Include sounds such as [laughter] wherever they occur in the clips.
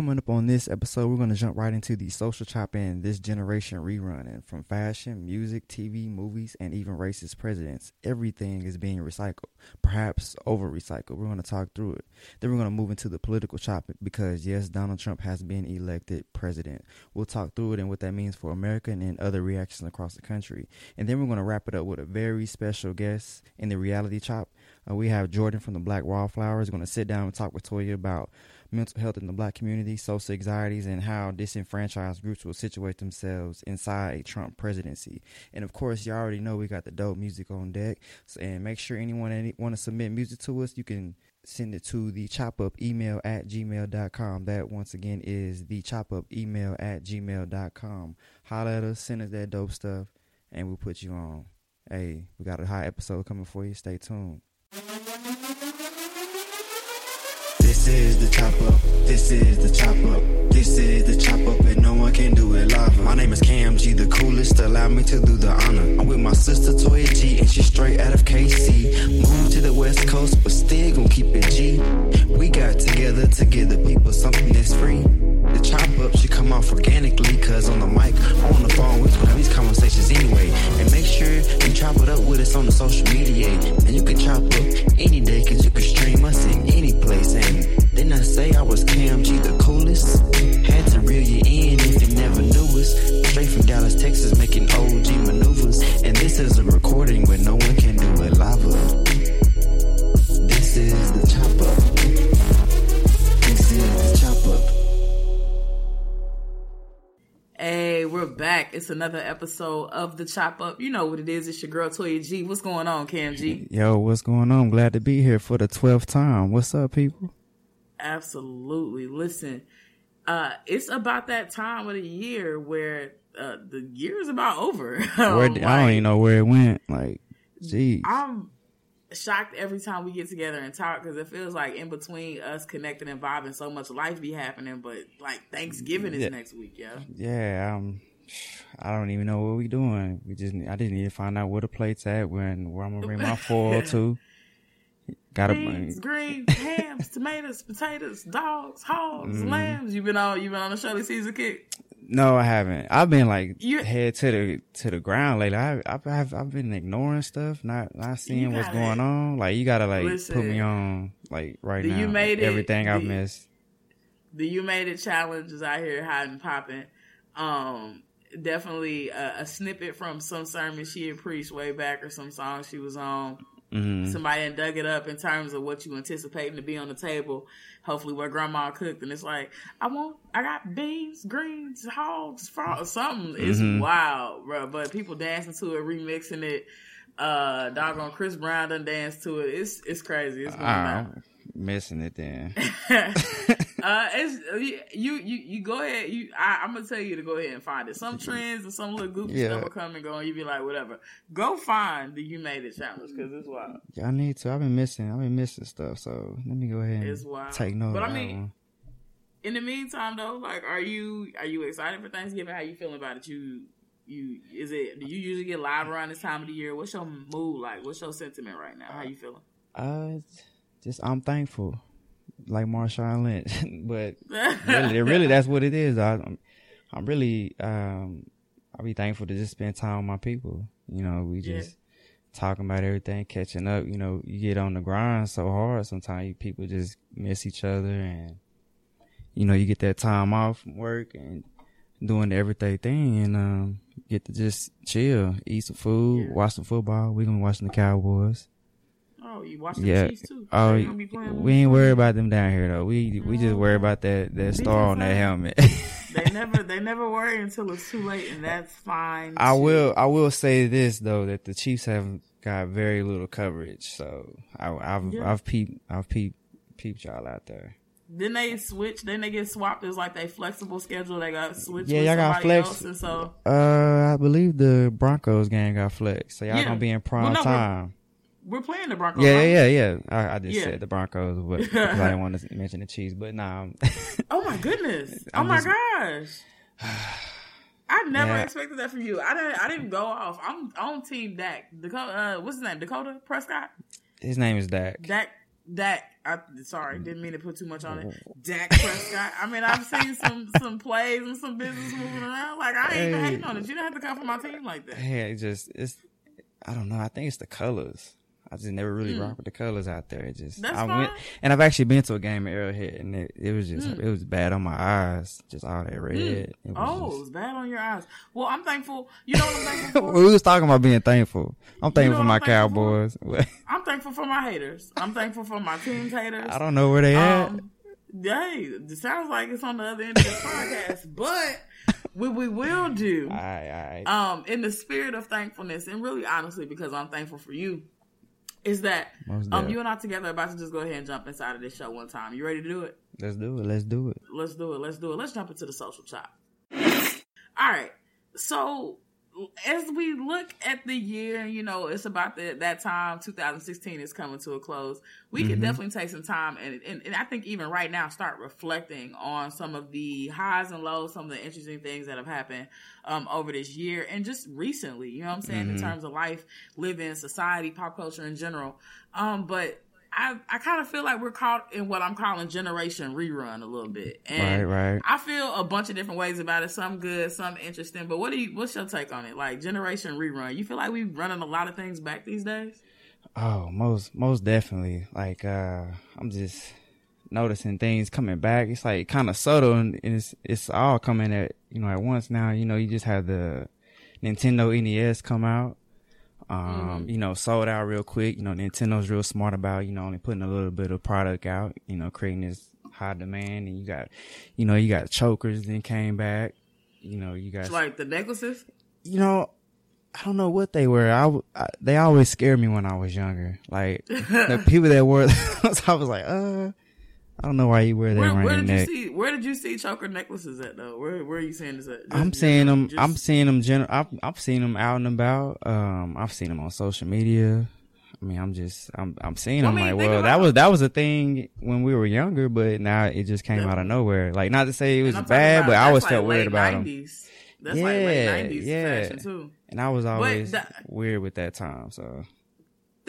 Coming up on this episode, we're going to jump right into the social chop and this generation rerun. And from fashion, music, TV, movies, and even racist presidents, everything is being recycled, perhaps over recycled. We're going to talk through it. Then we're going to move into the political chop because, yes, Donald Trump has been elected president. We'll talk through it and what that means for America and other reactions across the country. And then we're going to wrap it up with a very special guest in the reality chop. Uh, we have Jordan from the Black Wallflowers going to sit down and talk with Toya about mental health in the black community, social anxieties, and how disenfranchised groups will situate themselves inside a Trump presidency. And of course, you already know we got the dope music on deck. So, and make sure anyone any, want to submit music to us, you can send it to the chop up email at gmail.com. That once again is the chop up email at gmail.com. Holler at us, send us that dope stuff, and we'll put you on. Hey, we got a hot episode coming for you. Stay tuned. This is the chop up. This is the chop up. This is the chop up, and no one can do it live. My name is Cam G, the coolest. Allow me to do the honor. I'm with my sister Toya G, and she's straight out of KC. Moved to the West Coast, but still gon' keep it G. We got together to give the people something that's free. The chop up should come off organically, cause on the mic, on the phone, we can have these conversations anyway. And make sure you chop it up with us on the social media. And you can chop up any day, cause you can stream us in any place. And didn't I say I was Cam G the coolest? Had to reel you in if you never knew us. Straight from Dallas, Texas, making OG maneuvers. And this is a recording where no one can do it live. This is the chop up. This is the chop up. Hey, we're back. It's another episode of the Chop Up. You know what it is. It's your girl Toya G. What's going on, Cam G? Yo, what's going on? Glad to be here for the 12th time. What's up, people? Absolutely. Listen, uh, it's about that time of the year where uh, the year is about over. [laughs] Where, I don't even know where it went. Like, geez. I'm shocked every time we get together and talk because it feels like in between us connecting and vibing, so much life be happening. But like Thanksgiving is Yeah. next week, yeah. Yeah, um, I don't even know what we doing. We just, I didn't even find out where the plate's at, when where I'm gonna bring my foil [laughs] to. Got Beans, to, greens, hams, tomatoes, potatoes, dogs, hogs, Mm-hmm. lambs. You been on you been on the Shirley Caesar kick? No, I haven't. I've been like You- head to the to the ground lately. I, I've, I've I've been ignoring stuff, not not seeing what's going on. Like you gotta like put me on like right now. You Made It- everything I've missed. The You Made It challenge is out here hot and popping. Um, definitely a, a snippet from some sermon she had preached way back or some song she was on. hmm Somebody had dug it up in terms of what you anticipating to be on the table. Hopefully, what grandma cooked, and it's like, I want, I got beans, greens, hogs, frogs, something. It's Mhm. wild, bro. But people dancing to it, remixing it. Uh, doggone Chris Brown done danced to it. It's it's crazy. It's going missing it then. [laughs] [laughs] uh, it's you, you, you go ahead. You, I, I'm gonna tell you to go ahead and find it. Some trends and some little goofy Yeah. stuff will come and go, and you be like, whatever. Go find the You Made It challenge because it's wild. Yeah, I need to. I've been missing. I've been missing stuff. So let me go ahead It's and wild. take note But I mean. In the meantime, though, like, are you are you excited for Thanksgiving? How you feeling about it? You you is it? Do you usually get live around this time of the year? What's your mood like? What's your sentiment right now? How you feeling? Uh, just I'm thankful, like Marshawn Lynch. [laughs] but really, [laughs] really, that's what it is. I, I'm, I'm really, um, I'll be thankful to just spend time with my people. You know, we Yeah. just talking about everything, catching up. You know, you get on the grind so hard. Sometimes people just miss each other, and you know, you get that time off from work and doing the everyday thing, and um, get to just chill, eat some food, Yeah. watch some football. We gonna be watching the Cowboys. Oh, you watch the Yeah. Chiefs too? Oh, we ain't worried about them down here though. We we just worry about that that star on that helmet. [laughs] They never [laughs] they never worry until it's too late, and that's fine. I too. will I will say this though that the Chiefs have got very little coverage, so I, I've Yeah. I've peeped I've peeped peeped y'all out there. Then they switch. Then they get swapped. It's like they flexible schedule. They got switched. Yeah, y'all got flex. Else, and so Uh, I believe the Broncos game got flexed, so y'all Yeah. gonna be in prime Well, no, time. We're playing the Broncos. Yeah, right? yeah, yeah. I, I just Yeah. said the Broncos, but [laughs] because I didn't want to mention the Chiefs. But nah, [laughs] Oh my goodness! I'm oh my just- gosh! I never Yeah. expected that from you. I didn't. I didn't go off. I'm on Team Dak. Dakota. Uh, what's his name? Dakota Prescott. his name is Dak. Dak. Dak. I, sorry, didn't mean to put too much on it. [laughs] Dak Prescott. I mean, I've seen some some plays and some business moving around. Like I ain't Hey. hating on it. You don't have to come for my team like that. Yeah, it just it's. I don't know. I think it's the colors. I just never really Mm. rock with the colors out there. It just That's I fine. went and I've actually been to a game at Arrowhead and it, it was just Mm. it was bad on my eyes. Just all that red. It was Oh, it was bad on your eyes. Well, I'm thankful. You know what I'm thankful for? [laughs] we was talking about being thankful. I'm thankful know for my I'm thankful for? Cowboys. [laughs] I'm thankful for my haters. I'm thankful for my team's haters. I don't know where they at. Um, hey, it sounds like it's on the other end of this podcast, but what we will do, All right, all right. um, in the spirit of thankfulness, and really honestly, because I'm thankful for you, is that um, you and I together are about to just go ahead and jump inside of this show one time. You ready to do it? Let's do it. Let's do it. Let's do it. Let's do it. Let's jump into the social chop. All right. So as we look at the year, you know, it's about the, that time. 2016 is coming to a close. We can Mhm. definitely take some time, and, and and I think even right now, start reflecting on some of the highs and lows, some of the interesting things that have happened um, over this year and just recently. You know what I'm saying in Mhm. terms of life, living, society, pop culture in general. Um, but I I kind of feel like we're caught in what I'm calling generation rerun a little bit, and right, right. I feel a bunch of different ways about it. Some good, some interesting. But what do you? What's your take on it? Like generation rerun. You feel like we're running a lot of things back these days? Oh, most most definitely. Like uh I'm just noticing things coming back. It's like kind of subtle and it's it's all coming at you know at once now. You know, you just had the Nintendo NES come out. Um, Mhm. you know, sold out real quick. You know, Nintendo's real smart about, you know, only putting a little bit of product out, you know, creating this high demand and you got you know, you got chokers then came back. You know, you got Like the necklaces. you know, I don't know what they were. I they always scared me when I was younger. Like the [laughs] people that wore, [laughs] those, I was like, uh, I don't know why you wear that Where, around where your did you see? Where did you see choker necklaces at though? Where Where are you seeing this at? Just- I'm seeing them. just- I'm seeing them. Gen- I've I've seen them out and about. Um, I've seen them on social media. I mean, I'm just I'm I'm seeing Well, them I mean, like, well, that was that was a thing when we were younger, but now it just came out of nowhere. Like, not to say it was and I'm talking bad, about- but I always like felt weird about them. 90s. That's like late Yeah, nineties yeah. fashion too. And I was always weird with that time. So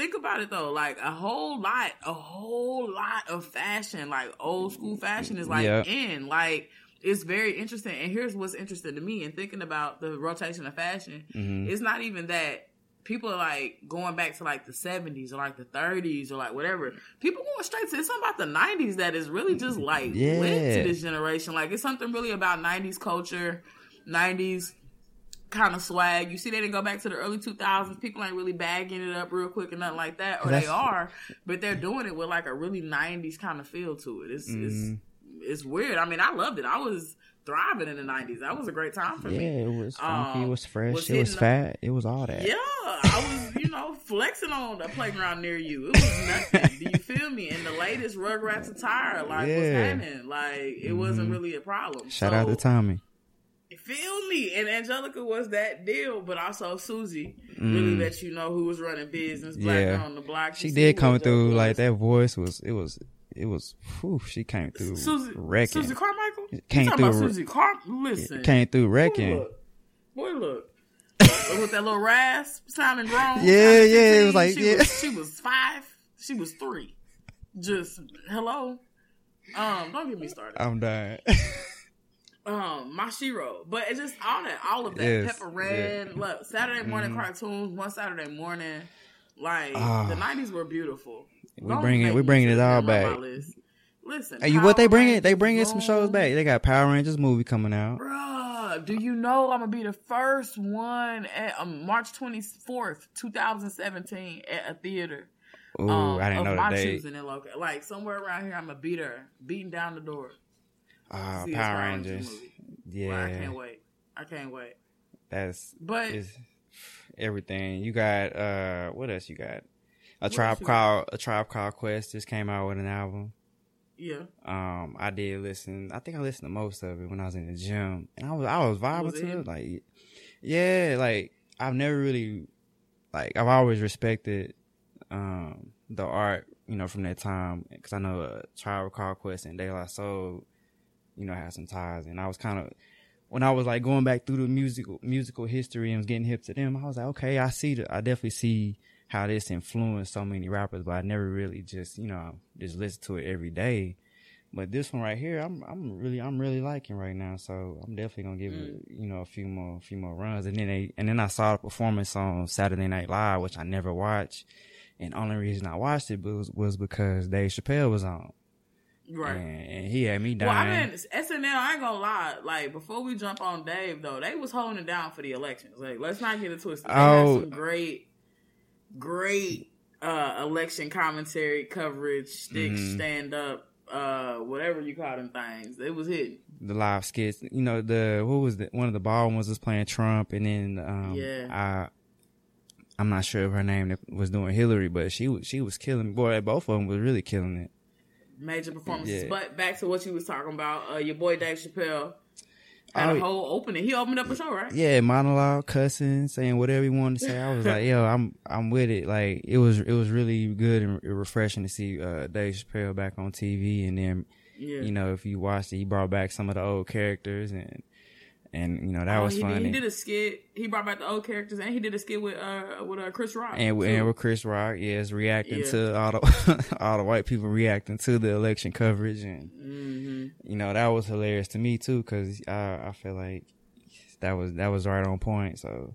think about it though, like a whole lot, a whole lot of fashion, like old school fashion is like Yeah. in. Like it's very interesting. And here's what's interesting to me in thinking about the rotation of fashion. mhm. It's not even that people are like going back to like the 70s or like the 30s or like whatever. People going straight to it's something about the 90s that is really just like lit Yeah. to this generation. Like it's something really about 90s culture, 90s kind of swag. You see, they didn't go back to the early 2000s. People ain't really bagging it up real quick and nothing like that, or they are, but they're doing it with like a really 90s kind of feel to it. It's Mhm. it's it's weird. I mean, I loved it. I was thriving in the 90s. That was a great time for yeah, me. Yeah, it was funky. Um, it was fresh. was it was fat. It was all that. Yeah, I was, you know, [laughs] flexing on the playground near you. It was nothing. Do you feel me? In the latest Rugrats attire, like what's Yeah. happening? Like it wasn't Mhm. really a problem. Shout So, out to Tommy. Feel me? And Angelica was that deal, but also Susie really Mm. let you know who was running business. Black Yeah. on the block. She You did come through like that voice was it was it was whew, she came through Susie, wrecking. Susie Carmichael. Came talking about through- Susie Car? Listen, came through Boy, wrecking. look. Boy, look. With that little rasp, sounding grown. [laughs] Yeah, yeah, it was like, she yeah. Was, she was five. She was three. Just hello. Um, don't get me started. I'm dying. [laughs] Um, Mashiro, but it's just all that, all of that. Yes, Pepper Red, look, Saturday morning Mhm. cartoons, one Saturday morning. Like Ah. the nineties were beautiful. We Don't bringing- make we me bringing it all down on my back. Listen, Hey, you what they Power bring it? They Rangers, bringing some shows back. They got Power Rangers movie coming out. Bruh, do you know I'm gonna be the first one at um, March 24th, 2017 at a theater. Ooh, um, I didn't of know my the choosing in local. Like somewhere around here, I'm gonna beat her, beating down the door. Ah, Power Rangers. Yeah, Well, I can't wait. I can't wait. that's But is everything. You got uh, what else you got? A tribe called a tribe called Quest just came out with an album. yeah, Um, I did listen. I think I listened to most of it when I was in the gym, and I was I was vibing Was it to him? it. Like, yeah, like I've never really, like I've always respected, um, the art, you know, from that time because I know uh, Tribe Called Quest and De La Soul, you know, had some ties, and I was kind of when I was like going back through the musical musical history and was getting hip to them, I was like, okay, I see the, I definitely see how this influenced so many rappers, but I never really just you know just listen to it every day. But this one right here, I'm I'm really I'm really liking right now, so I'm definitely gonna give it mm. you know a few more a few more runs. And then they and then I saw the performance on Saturday Night Live, which I never watched, and only reason I watched it was was because Dave Chappelle was on. Right. And, and he had me dying. Well, I mean, SNL. I ain't gonna lie. Like before we jump on Dave, though, they was holding it down for the elections. Like, let's not get it twisted. They Oh. had some great, great uh, election commentary coverage, stick, Mhm. stand up, uh, whatever you call them things. It was hitting. the live skits. You know, the what was the one of the ball ones was playing Trump, and then um, Yeah. I I'm not sure of her name that was doing Hillary, but she was she was killing. Boy, both of them was really killing it. Major performances. Yeah. But back to what you was talking about, uh, your boy Dave Chappelle had Oh, a whole opening. He opened up a show, right? Yeah, monologue, cussing, saying whatever he wanted to say. I was like, yo, I'm I'm with it. Like it was it was really good and refreshing to see uh, Dave Chappelle back on TV, and then Yeah. you know if you watched it, he brought back some of the old characters, and and you know that Oh, was he, funny. He did a skit. He brought back the old characters, and he did a skit with uh with uh, Chris Rock. and, too. and with Chris Rock, yes, reacting Yeah. to all the [laughs] all the white people reacting to the election coverage, and hmm you know that was hilarious to me too because I I feel like that was that was right on point. So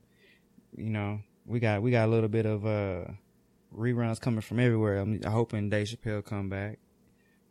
you know we got we got a little bit of uh reruns coming from everywhere. I'm hoping Dave Chappelle come back.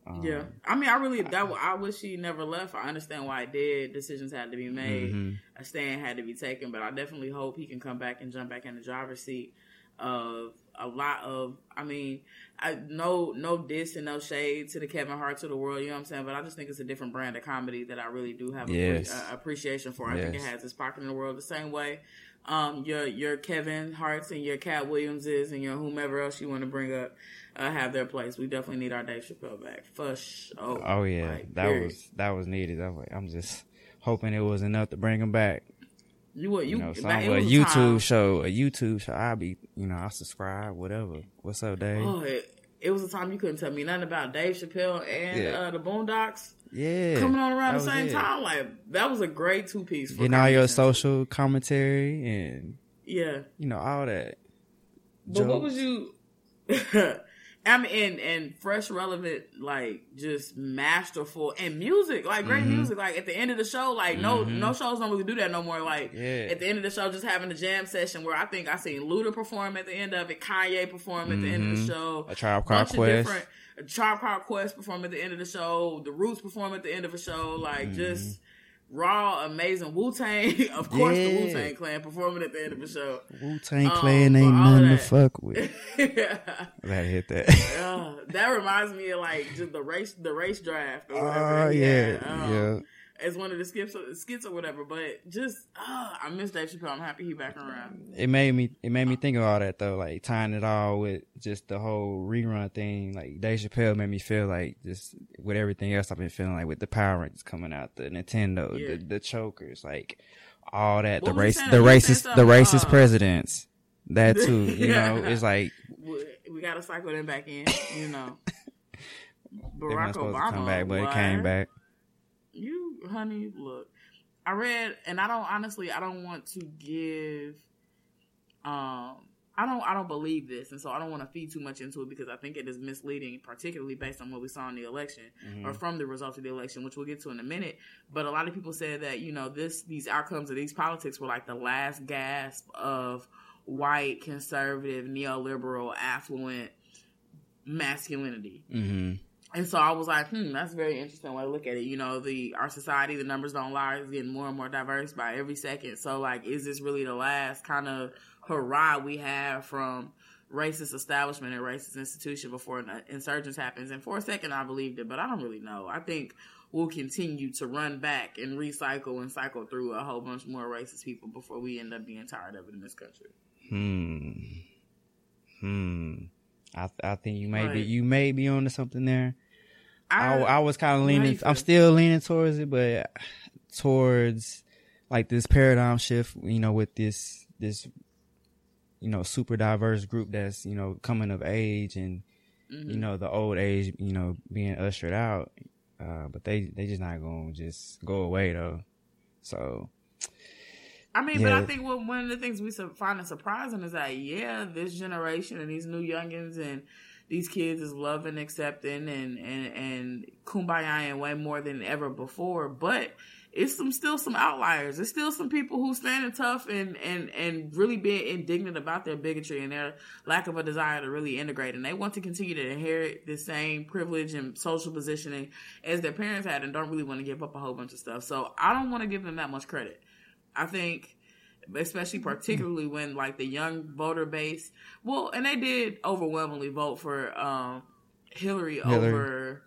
Um, Yeah, I mean, I really that I wish he never left. I understand why it did. Decisions had to be made. mhm. A stand had to be taken, but I definitely hope he can come back and jump back in the driver's seat of a lot of. I mean, I no no diss and no shade to the Kevin Hart to the world. You know what I'm saying? But I just think it's a different brand of comedy that I really do have a Yes. uh, appreciation for. I think it has its pocket in the world the same way. Um, your your Kevin Harts and your Katt Williamses and your whomever else you want to bring up uh, have their place. We definitely need our Dave Chappelle back for sure. Oh yeah, Like, that period. was that was needed. I was like, I'm just hoping it was enough to bring him back. you what You, you, know, some a YouTube time- show, a YouTube show. I'll be, you know, I'll subscribe, whatever. What's up, Dave? Oh, it, it was a time you couldn't tell me nothing about Dave Chappelle and Yeah. uh, the Boondocks yeah, coming on around the same it. time. Like that was a great two piece. Getting all your social commentary and yeah. you know all that. But what was you? [laughs] I mean, and and fresh, relevant, like just masterful, and music, like great Mhm. music. Like at the end of the show, like no Mhm. no shows don't really do that no more. Like Yeah. at the end of the show, just having a jam session where I think I seen Luda perform at the end of it, Kanye perform at the end of the show, A Tribe Called Quest. a Tribe Called Quest perform at the end of the show, the Roots perform at the end of the show, like Mm-hmm. just raw, amazing Wu Tang. [laughs] of course, the Wu Tang Clan performing at the end of the show. Wu Tang Um, Clan ain't nothing to fuck with. [laughs] I had to hit that. Uh, that reminds me of like just the race, the race draft. Or Oh whatever. yeah, um, yeah. As one of the skits, skits or whatever. But just, uh, I miss Dave Chappelle. I'm happy he back around. It made me. It made me think of all that though, like tying it all with just the whole rerun thing. Like Dave Chappelle made me feel like just with everything else I've been feeling like with the Power Rangers coming out, the Nintendo, Yeah. the the chokers, like all that. What the race, the racist, the racist uh, presidents. That [laughs] too, you know. It's like We, we got to cycle them back in, you know. [laughs] Barack Obama. to come back, but it came back. You, honey, look. I read, and I don't honestly, I don't want to give. Um, I don't, I don't believe this, and so I don't want to feed too much into it because I think it is misleading, particularly based on what we saw in the election or Mhm. from the results of the election, which we'll get to in a minute. But a lot of people said that you know this, these outcomes of these politics were like the last gasp of white, conservative, neoliberal, affluent masculinity. Mm-hmm. And so I was like, hmm, that's a very interesting way to look at it. You know, the our society, the numbers don't lie, is getting more and more diverse by every second. So like, is this really the last kind of hurrah we have from racist establishment and racist institution before an insurgence happens? And for a second, I believed it, but I don't really know. I think we'll continue to run back and recycle and cycle through a whole bunch more racist people before we end up being tired of it in this country. Hmm. Hmm. I I think you may be Right. you may be onto something there. I, I, I was kind of leaning. I'm still leaning towards it, but towards like this paradigm shift. You know, with this this you know super diverse group that's you know coming of age and mhm. you know the old age you know being ushered out. Uh, but they they just not gonna just go away though. So I mean, yeah. but I think one of the things we find surprising is that yeah, this generation and these new youngins and these kids is loving, accepting, and and and kumbaya in way more than ever before. But it's some still some outliers. There's still some people who standing tough and and and really being indignant about their bigotry and their lack of a desire to really integrate, and they want to continue to inherit the same privilege and social positioning as their parents had, and don't really want to give up a whole bunch of stuff. So I don't want to give them that much credit. I think especially particularly when like the young voter base well and they did overwhelmingly vote for um hillary, hillary. over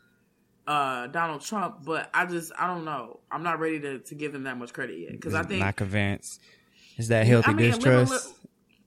uh, Donald Trump, but I just I don't know. I'm not ready to, to give them that much credit yet because I think not convinced. Is that healthy I mean, distrust?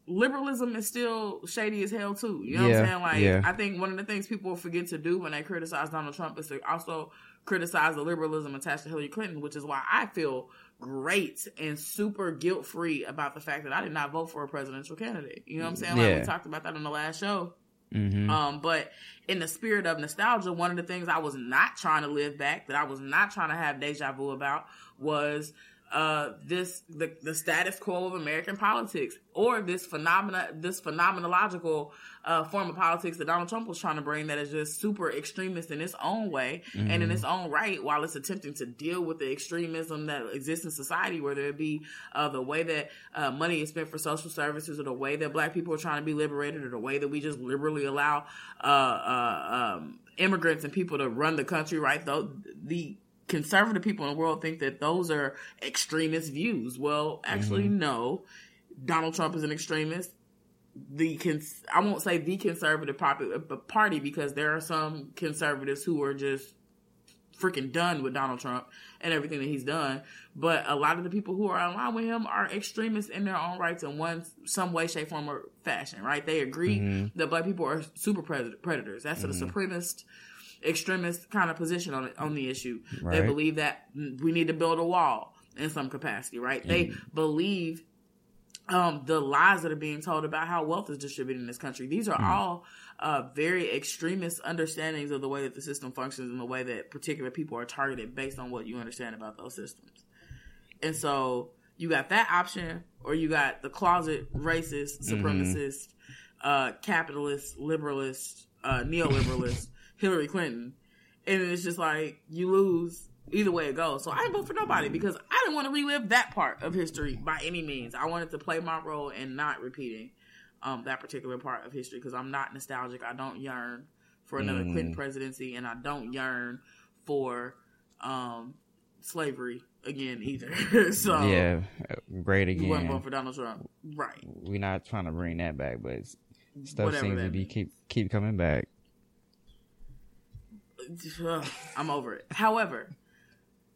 liberalism is still shady as hell too. You know yeah, what I'm saying? Like yeah. I think one of the things people forget to do when they criticize Donald Trump is to also criticize the liberalism attached to Hillary Clinton, which is why I feel great and super guilt free about the fact that I did not vote for a presidential candidate. You know what I'm saying? Like yeah. we talked about that on the last show. Mm-hmm. Um, but in the spirit of nostalgia, one of the things I was not trying to live back, that I was not trying to have deja vu about, was uh, this the, the status quo of American politics or this phenomena this phenomenological uh, form of politics that Donald Trump was trying to bring that is just super extremist in its own way mm-hmm. and in mm-hmm. its own right while it's attempting to deal with the extremism that exists in society whether it be uh, the way that uh, money is spent for social services or the way that black people are trying to be liberated or the way that we just liberally allow uh, uh, um, immigrants and people to run the country right though the conservative people in the world think that those are extremist views. Well, actually, mm-hmm. no. Donald Trump is an extremist. The cons- I won't say the conservative party because there are some conservatives who are just freaking done with Donald Trump and everything that he's done. But a lot of the people who are aligned with him are extremists in their own rights in one some way, shape, form, or fashion. Right? They agree mm-hmm. that black people are super predators. That's mm-hmm. the supremacist extremist kind of position on on the issue. Right. They believe that we need to build a wall in some capacity, right? Mm. They believe um, the lies that are being told about how wealth is distributed in this country. These are mm. all uh, very extremist understandings of the way that the system functions and the way that particular people are targeted based on what you understand about those systems. And so you got that option, or you got the closet racist, mm-hmm. supremacist, mm-hmm. uh, capitalist, liberalist, uh, neoliberalist Hillary Clinton. And it's just like you lose either way it goes. So I didn't vote for nobody because I didn't want to relive that part of history by any means. I wanted to play my role and not repeating um, that particular part of history because I'm not nostalgic. I don't yearn for another mm. Clinton presidency, and I don't yearn for um, slavery again either. [laughs] so yeah, great again. You voting for Donald Trump, right? We're not trying to bring that back, but stuff Whatever seems to be keep keep coming back. I'm over it. However,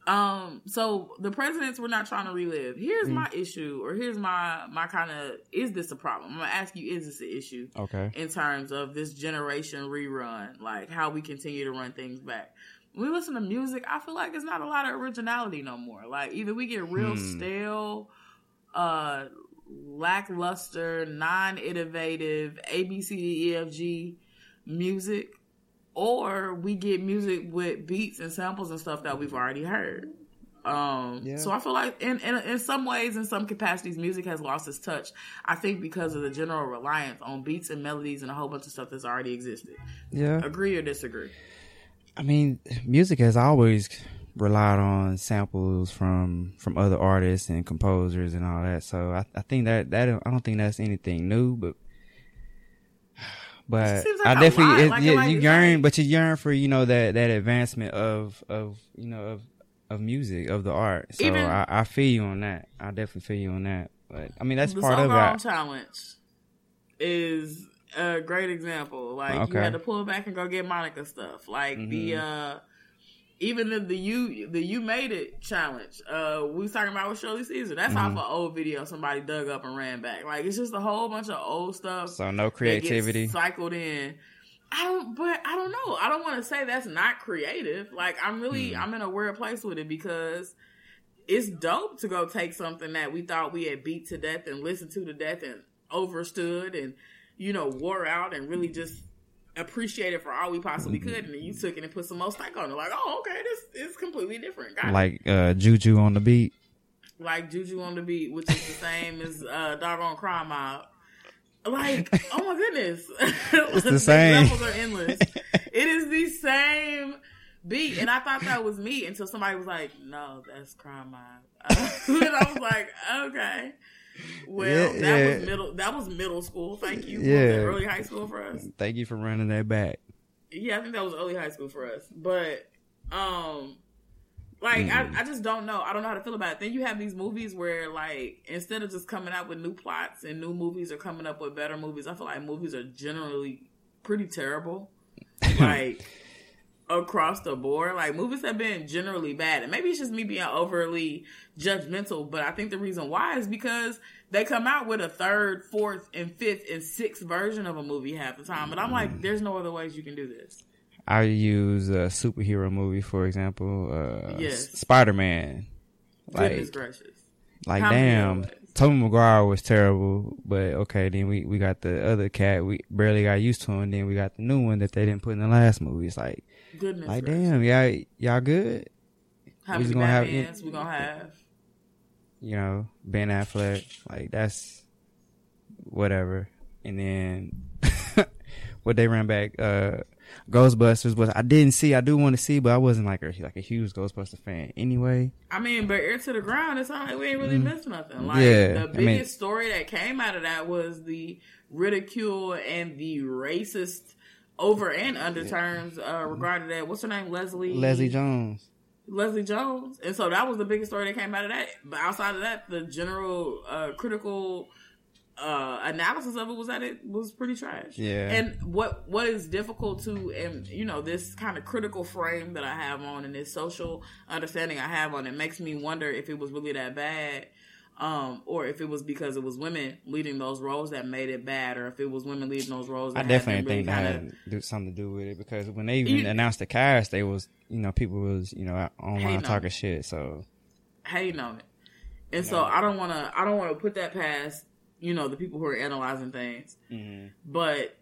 um, so the presidents were not trying to relive. Here's mm. my issue, or here's my my kind of is this a problem? I'm gonna ask you, is this an issue? Okay. In terms of this generation rerun, like how we continue to run things back. When we listen to music, I feel like it's not a lot of originality no more. Like either we get real hmm. stale, uh, lackluster, non-innovative A B C D E F G music or we get music with beats and samples and stuff that we've already heard. Um, yeah. So I feel like in, in, in some ways, in some capacities, music has lost its touch. I think because of the general reliance on beats and melodies and a whole bunch of stuff that's already existed. Yeah. Agree or disagree? I mean, music has always relied on samples from from other artists and composers and all that. So I, I think that that I don't think that's anything new, but but like I definitely it, like you, you yearn, but you yearn for you know that that advancement of of you know of of music of the art. So Even, I, I feel you on that. I definitely feel you on that. But I mean that's part of it. challenge is a great example. Like okay. you had to pull back and go get Monica stuff. Like mm-hmm. the uh even the, the you the you made it challenge. Uh, we was talking about with Shirley Caesar. That's mm-hmm. off an old video somebody dug up and ran back. Like it's just a whole bunch of old stuff. So no creativity cycled in. I don't, but I don't know. I don't want to say that's not creative. Like I'm really, mm. I'm in a weird place with it because it's dope to go take something that we thought we had beat to death and listened to to death and overstood and you know wore out and really just appreciate it for all we possibly mm-hmm. could, and then you took it and put some more stack on it. Like, oh, okay, this is completely different. Got like uh, Juju on the beat. like Juju on the Beat, which is the [laughs] same as uh, Doggone Crime Mob. Like, oh my goodness, [laughs] it's the same. Examples are endless. [laughs] it is the same beat, and I thought that was me until somebody was like, "No, that's Crime Mob," uh, and I was like, "Okay." Well, Yeah, that yeah. was middle. That was middle school. Thank you. Yeah. early high school for us. Thank you for running that back. Yeah, I think that was early high school for us. But um like I, I just don't know. I don't know how to feel about it. Then you have these movies where like instead of just coming out with new plots and new movies are coming up with better movies, I feel like movies are generally pretty terrible. [laughs] Like across the board. Like movies have been generally bad. And maybe it's just me being overly judgmental, but I think the reason why is because they come out with a third, fourth, and fifth and sixth version of a movie half the time. But I'm like, there's no other ways you can do this. I use a superhero movie, for example, uh, Yes. Spider Man. Goodness Like, gracious. like How damn? Tobey Maguire was terrible, but okay, then we, we got the other cat we barely got used to, and then we got the new one that they didn't put in the last movie. It's like, Goodness like gracious. damn, y'all y'all good, How we many gonna have- we gonna have? you know, Ben Affleck, like that's whatever. And then [laughs] what they ran back, uh, Ghostbusters was I didn't see, I do want to see, but I wasn't like a like a huge Ghostbuster fan anyway. I mean, but ear to the ground, it's not like we ain't really missed nothing. Like Yeah, the I biggest mean- story that came out of that was the ridicule and the racist over and under terms uh, regarding that. What's her name? Leslie. Leslie Jones. Leslie Jones. And so that was the biggest story that came out of that. But outside of that, the general uh, critical uh, analysis of it was that it was pretty trash. Yeah. And what what is difficult to and you know this kind of critical frame that I have on and this social understanding I have on it makes me wonder if it was really that bad. Um, or if it was because it was women leading those roles that made it bad, or if it was women leading those roles. That I definitely really think that had do something to do with it because when they even You- announced the cast, they was you know people was you know online talking shit. So hating on it. And so I don't want to. I don't want to put that past you know the people who are analyzing things. But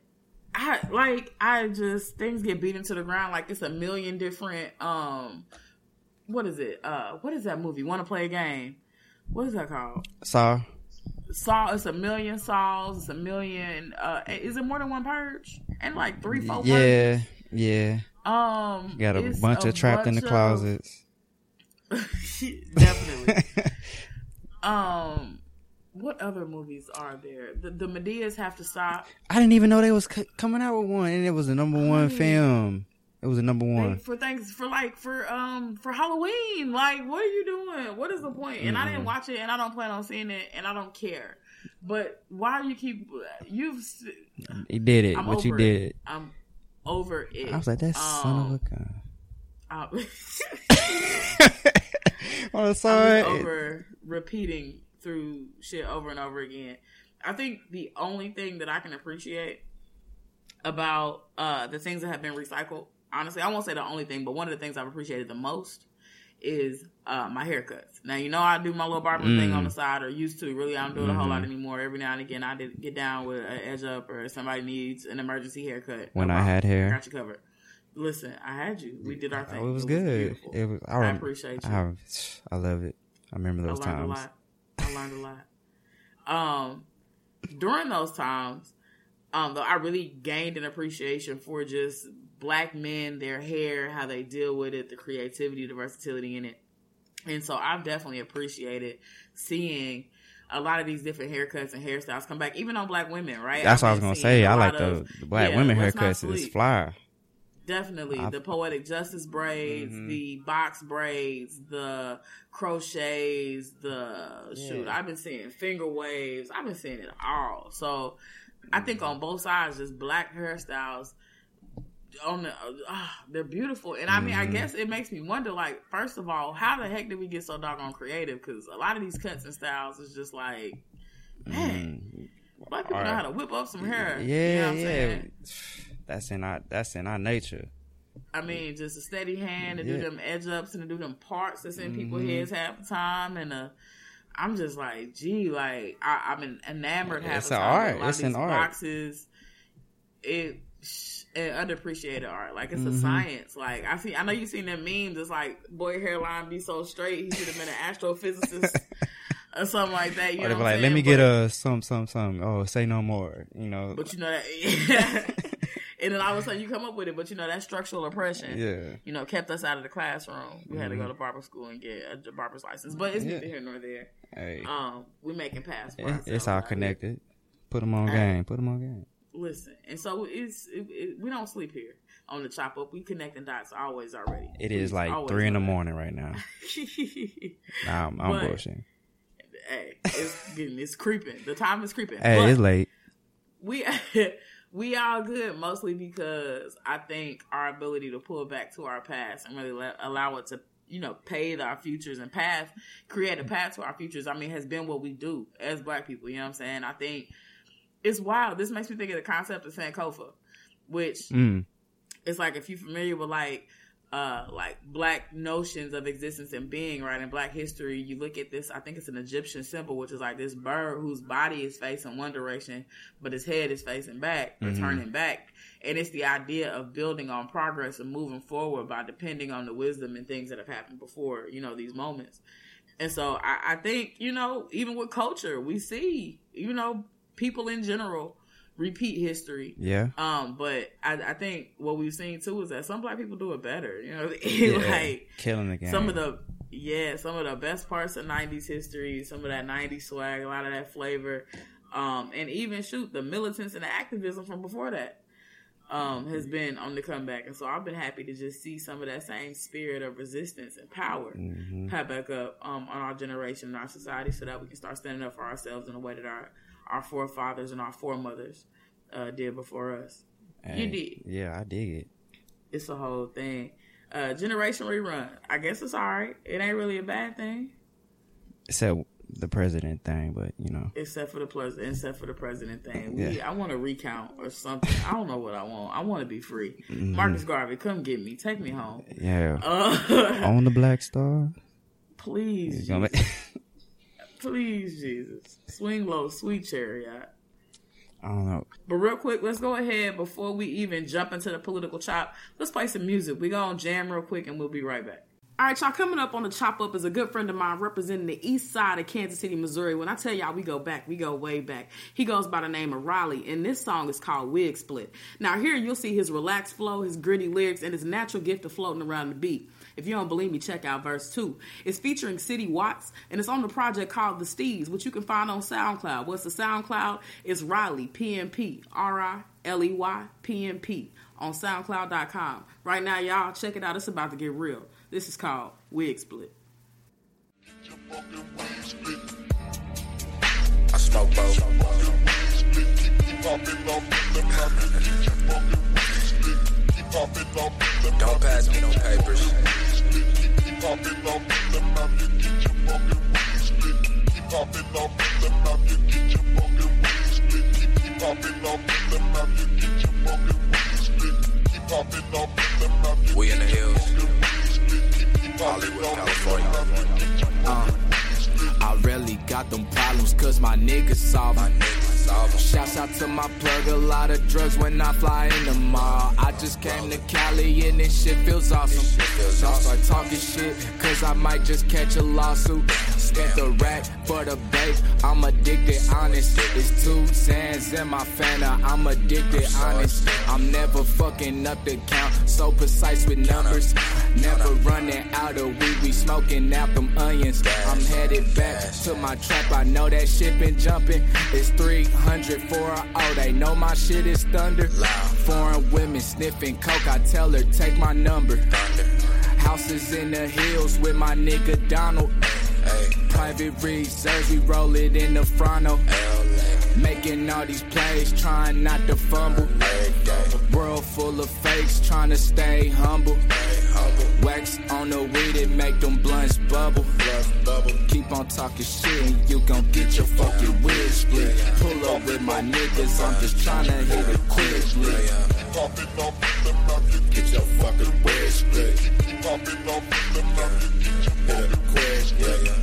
I like I just things get beat into the ground like it's a million different. um What is it? Uh What is that movie? Want to play a game? What is that called? Saw Saw. It's a million saws. It's a million. uh Is it more than one purge? And like three, four. yeah yeah purges? Um. got a bunch of trapped in the bunch of- closets. [laughs] Definitely. [laughs] Um, what other movies are there? The the Madeas have to stop. I didn't even know they was c- coming out with one, and it was a number one Honey. film. It was a number one. for things for like for um for Halloween. Like, what are you doing? What is the point? And I didn't watch it, and I don't plan on seeing it, and I don't care. But why do you keep you've? He did it. I'm what you did. It. I'm over it. I was like, that son Um, of a gun. [laughs] [laughs] I'm- On the I'm side, over repeating through shit over and over again. I think the only thing that I can appreciate about uh, the things that have been recycled, honestly, I won't say the only thing, but one of the things I've appreciated the most is uh, my haircuts. Now, you know, I do my little barber thing Mm. on the side, or used to. Really, I don't do it a whole Mm-hmm. lot anymore. Every now and again, I did get down with an edge up, or somebody needs an emergency haircut. When No I had hair. got you covered. Listen, I had you. We did our Oh, thing. it was good. beautiful. It was. I, I appreciate you. I, I love it. I remember I those learned times. a lot. I learned a lot. Um, during those times, um, though, I really gained an appreciation for just black men, their hair, how they deal with it, the creativity, the versatility in it, and so I've definitely appreciated seeing a lot of these different haircuts and hairstyles come back, even on black women. Right? That's what I was gonna say. I like lot the, the black yeah, women haircuts is sleep. fly. Definitely I've- the poetic justice braids, Mhm. the box braids, the crochets, the shoot. I've been seeing finger waves. I've been seeing it all. So I think on both sides, just black hairstyles. On the, uh, they're beautiful, and I mean, I Mhm. guess it makes me wonder. Like, first of all, how the heck did we get so doggone creative? Because a lot of these cuts and styles is just like, man, Mm. black people know how to whip up some hair. Yeah, you know yeah. saying? That's in our that's in our nature. I mean, just a steady hand to do them edge ups and to do them parts that's in people's Mhm. heads half the time. And uh, I'm just like, gee, like I, I'm en- enamored half It's the an time. art. It's an art. boxes. It and underappreciated art. Like it's mm-hmm. a science. Like I see, I know you've seen them memes. It's like boy hairline be so straight. He should have been an astrophysicist [laughs] or something like that. You or know, like, let me but, get a some some some. Oh, say no more. You know, but you know that. Yeah. [laughs] and then all of a sudden you come up with it, but you know that structural oppression, yeah, you know, kept us out of the classroom. We mm-hmm. had to go mm-hmm. to barber school and get a barber's license, but it's yeah. neither here nor there. Hey. Um, we're making past. It's all connected. Put them on hey. game. Put them on game. Listen, and so it's it, it, we don't sleep here on the chop up. We connecting dots always already. It is like three in the morning right now. [laughs] nah, I'm, I'm bullshitting. Hey, it's getting it's creeping. The time is creeping. Hey, but it's late. We [laughs] we all good mostly because I think our ability to pull back to our past and really let, allow it to you know pave our futures and path create a path to our futures. I mean, has been what we do as Black people. You know what I'm saying? I think it's wild. This makes me think of the concept of Sankofa, which mm. it's like if you're familiar with like uh like black notions of existence and being, right? In black history, you look at this, I think it's an Egyptian symbol, which is like this bird whose body is facing one direction, but his head is facing back, mm-hmm. turning back. And it's the idea of building on progress and moving forward by depending on the wisdom and things that have happened before, you know, these moments. And so I, I think, you know, even with culture, we see, you know, people in general repeat history. Yeah. Um, but I, I, think what we've seen too is that some black people do it better. You know, [laughs] yeah. like killing the game. Some of the yeah, some of the best parts of '90s history, some of that '90s swag, a lot of that flavor, um, and even shoot the militants and the activism from before that. Um, has been on the comeback, and so I've been happy to just see some of that same spirit of resistance and power mm-hmm. pop back up um, on our generation and our society, so that we can start standing up for ourselves in a way that our our forefathers and our foremothers uh, did before us. Hey, you did. Yeah, I dig it. It's a whole thing. Uh, generation rerun. I guess it's all right. It ain't really a bad thing. Except the president thing, but you know. Except for the president, except for the president thing. We, yeah. I want to recount or something. I don't know what I want. I want to be free. Mm-hmm. Marcus Garvey, come get me. Take me home. Yeah. Uh, On the Black Star. [laughs] Please. [laughs] Please, Jesus. Swing low, sweet chariot. I don't know. But real quick, let's go ahead before we even jump into the political chop. Let's play some music. We gonna jam real quick and we'll be right back. All right, y'all. Coming up on the chop up is a good friend of mine representing the east side of Kansas City, Missouri. When I tell y'all we go back, we go way back. He goes by the name of Riley, and this song is called Wig Split. Now, here you'll see his relaxed flow, his gritty lyrics, and his natural gift of floating around the beat. If you don't believe me, check out verse 2. It's featuring City Watts, and it's on the project called The Steez, which you can find on SoundCloud. What's the SoundCloud? It's Riley, PnP, R I L E Y, PnP, on SoundCloud.com. Right now, y'all, check it out. It's about to get real. This is called Wig Split. I smoke both. Don't pass me no papers. We in the hills, Hollywood, California. Uh, I really got them problems, cause my niggas solve my niggas. Shouts out to my plug, a lot of drugs when I fly in the mall. I just came to Cali and this shit feels awesome. Don't start talking shit, cause I might just catch a lawsuit. Spent the rack for the bait, I'm addicted, honest. It's two sands in my Fanta, I'm addicted, honest. I'm never fucking up the count, so precise with numbers. Never running out of weed, we smoking out them onions. I'm headed back to my trap, I know that shit been jumping. It's 300 for oh, they know my shit is thunder. Foreign women sniffing coke, I tell her, take my number. Houses in the hills with my nigga Donald. Private reserves, we roll it in the fronto. Making all these plays, trying not to fumble. World full of fakes, trying to stay humble. Wax on the weed, it make them blunts bubble. Keep on talking shit and you gon' get your fucking wig split. Pull up with my niggas, I'm just trying to hit a quick split. Get your fucking wig split. Hit a quick split.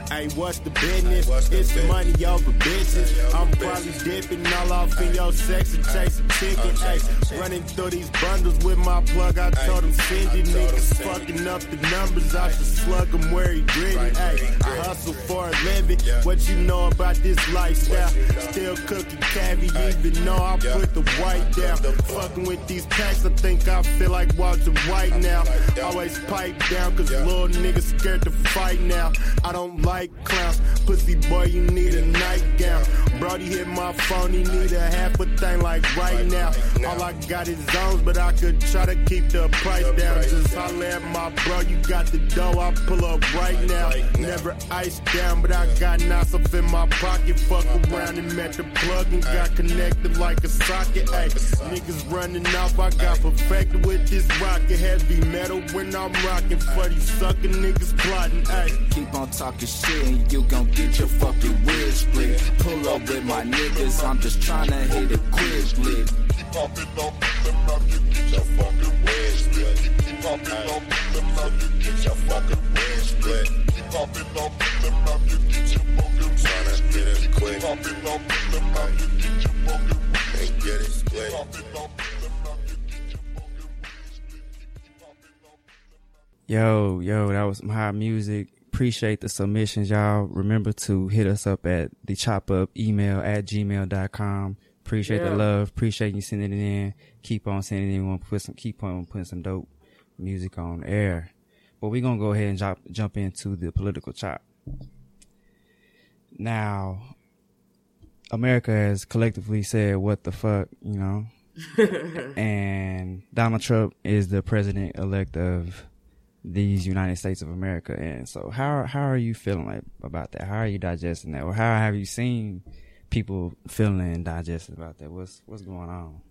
what's the business? Hey, what's the it's business? money over bitches. I'm probably dipping all off in your sex and chasing chicken. Hey, running through these bundles with my plug. I told him send it. Niggas fucking up the numbers. I should slug him where he gritty. Hey, I hustle for a living. What you know about this lifestyle? Still cooking caviar, even though I put the white down. Fucking with these packs, I think I feel like Walter White now. Always pipe down, cause little niggas scared to fight now. I don't like clowns. Pussy boy, you need a nightgown. Brody hit my phone, he need a half a thing like right now. All I got is zones, but I could try to keep the price down. Just holler at my bro, you got the dough, I pull up right now. Never iced down, but I got knots up in my pocket. Fuck around and met the plug and got connected like a socket. Ay, niggas running off, I got perfected with this rocket. Heavy metal when I'm rocking these sucker niggas plotting. Ay. Keep on talking shit and you gon' get your fucking wig split. Pull up with my niggas, I'm just tryna hit it quickly. Keep popping up them out, you get your fucking wig split. Keep popping up them out, you get your fucking wig split. Keep popping up them out, you get your fucking tryna get it quick. Keep popping up them out, you get your fucking and get it split. Yo, yo, that was some hot music appreciate the submissions, y'all. Remember to hit us up at the chop up email at gmail.com. Appreciate yeah. the love. Appreciate you sending it in. Keep on sending it in. Put some, keep on putting some dope music on air. But we're going to go ahead and jump, jump into the political chop. Now, America has collectively said, what the fuck, you know? [laughs] and Donald Trump is the president elect of these United States of America. And so how how are you feeling like about that? How are you digesting that? Or how have you seen people feeling and digesting about that? What's what's going on?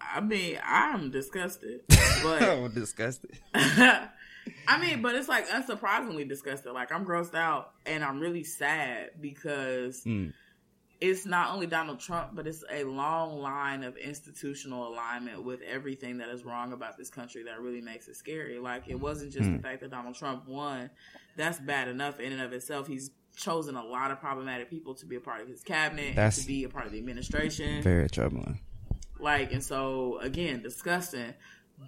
I mean, I'm disgusted. But [laughs] I'm disgusted. [laughs] I mean, but it's like unsurprisingly disgusted. Like I'm grossed out and I'm really sad because mm it's not only Donald Trump, but it's a long line of institutional alignment with everything that is wrong about this country that really makes it scary. Like it wasn't just mm. the hmm. fact that Donald Trump won. That's bad enough in and of itself. He's chosen a lot of problematic people to be a part of his cabinet, That's to be a part of the administration. Very troubling. Like, and so again, disgusting.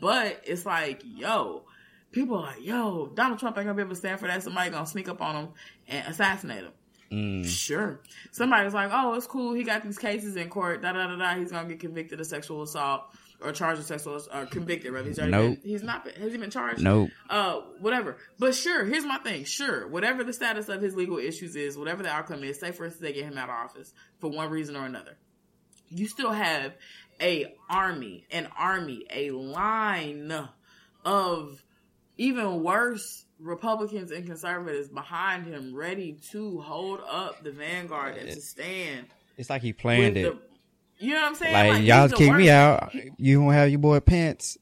But it's like, yo, people are like, yo, Donald Trump ain't gonna be able to stand for that. Somebody gonna sneak up on him and assassinate him. Mm. Sure. Somebody's like, oh, it's cool. He got these cases in court. Da da da da. He's gonna get convicted of sexual assault or charged with sexual or uh, convicted. Rather, he's already nope. been, he's not. Been, has he been charged? Nope. Uh, whatever. But sure, here's my thing. Sure, whatever the status of his legal issues is, whatever the outcome is, say for instance they get him out of office for one reason or another, you still have a army, an army, a line of even worse Republicans and conservatives behind him, ready to hold up the vanguard and to stand. It's like he planned it. The, you know what I'm saying? Like, like y'all kick me out. You won't have your boy Pence.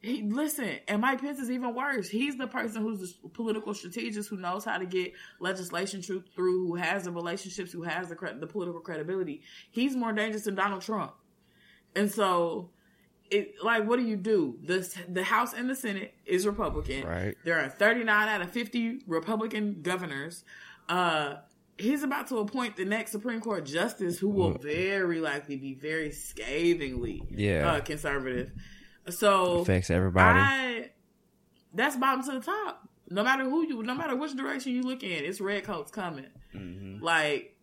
He, listen, and Mike Pence is even worse. He's the person who's the political strategist who knows how to get legislation through, who has the relationships, who has the the political credibility. He's more dangerous than Donald Trump, and so it like what do you do? The the House and the Senate is Republican. Right. There are 39 out of 50 Republican governors. Uh he's about to appoint the next Supreme Court justice who will very likely be very scathingly yeah. Uh, conservative. So affects everybody. I, that's bottom to the top. No matter who you, no matter which direction you look in, it's red coats coming. Mm-hmm. Like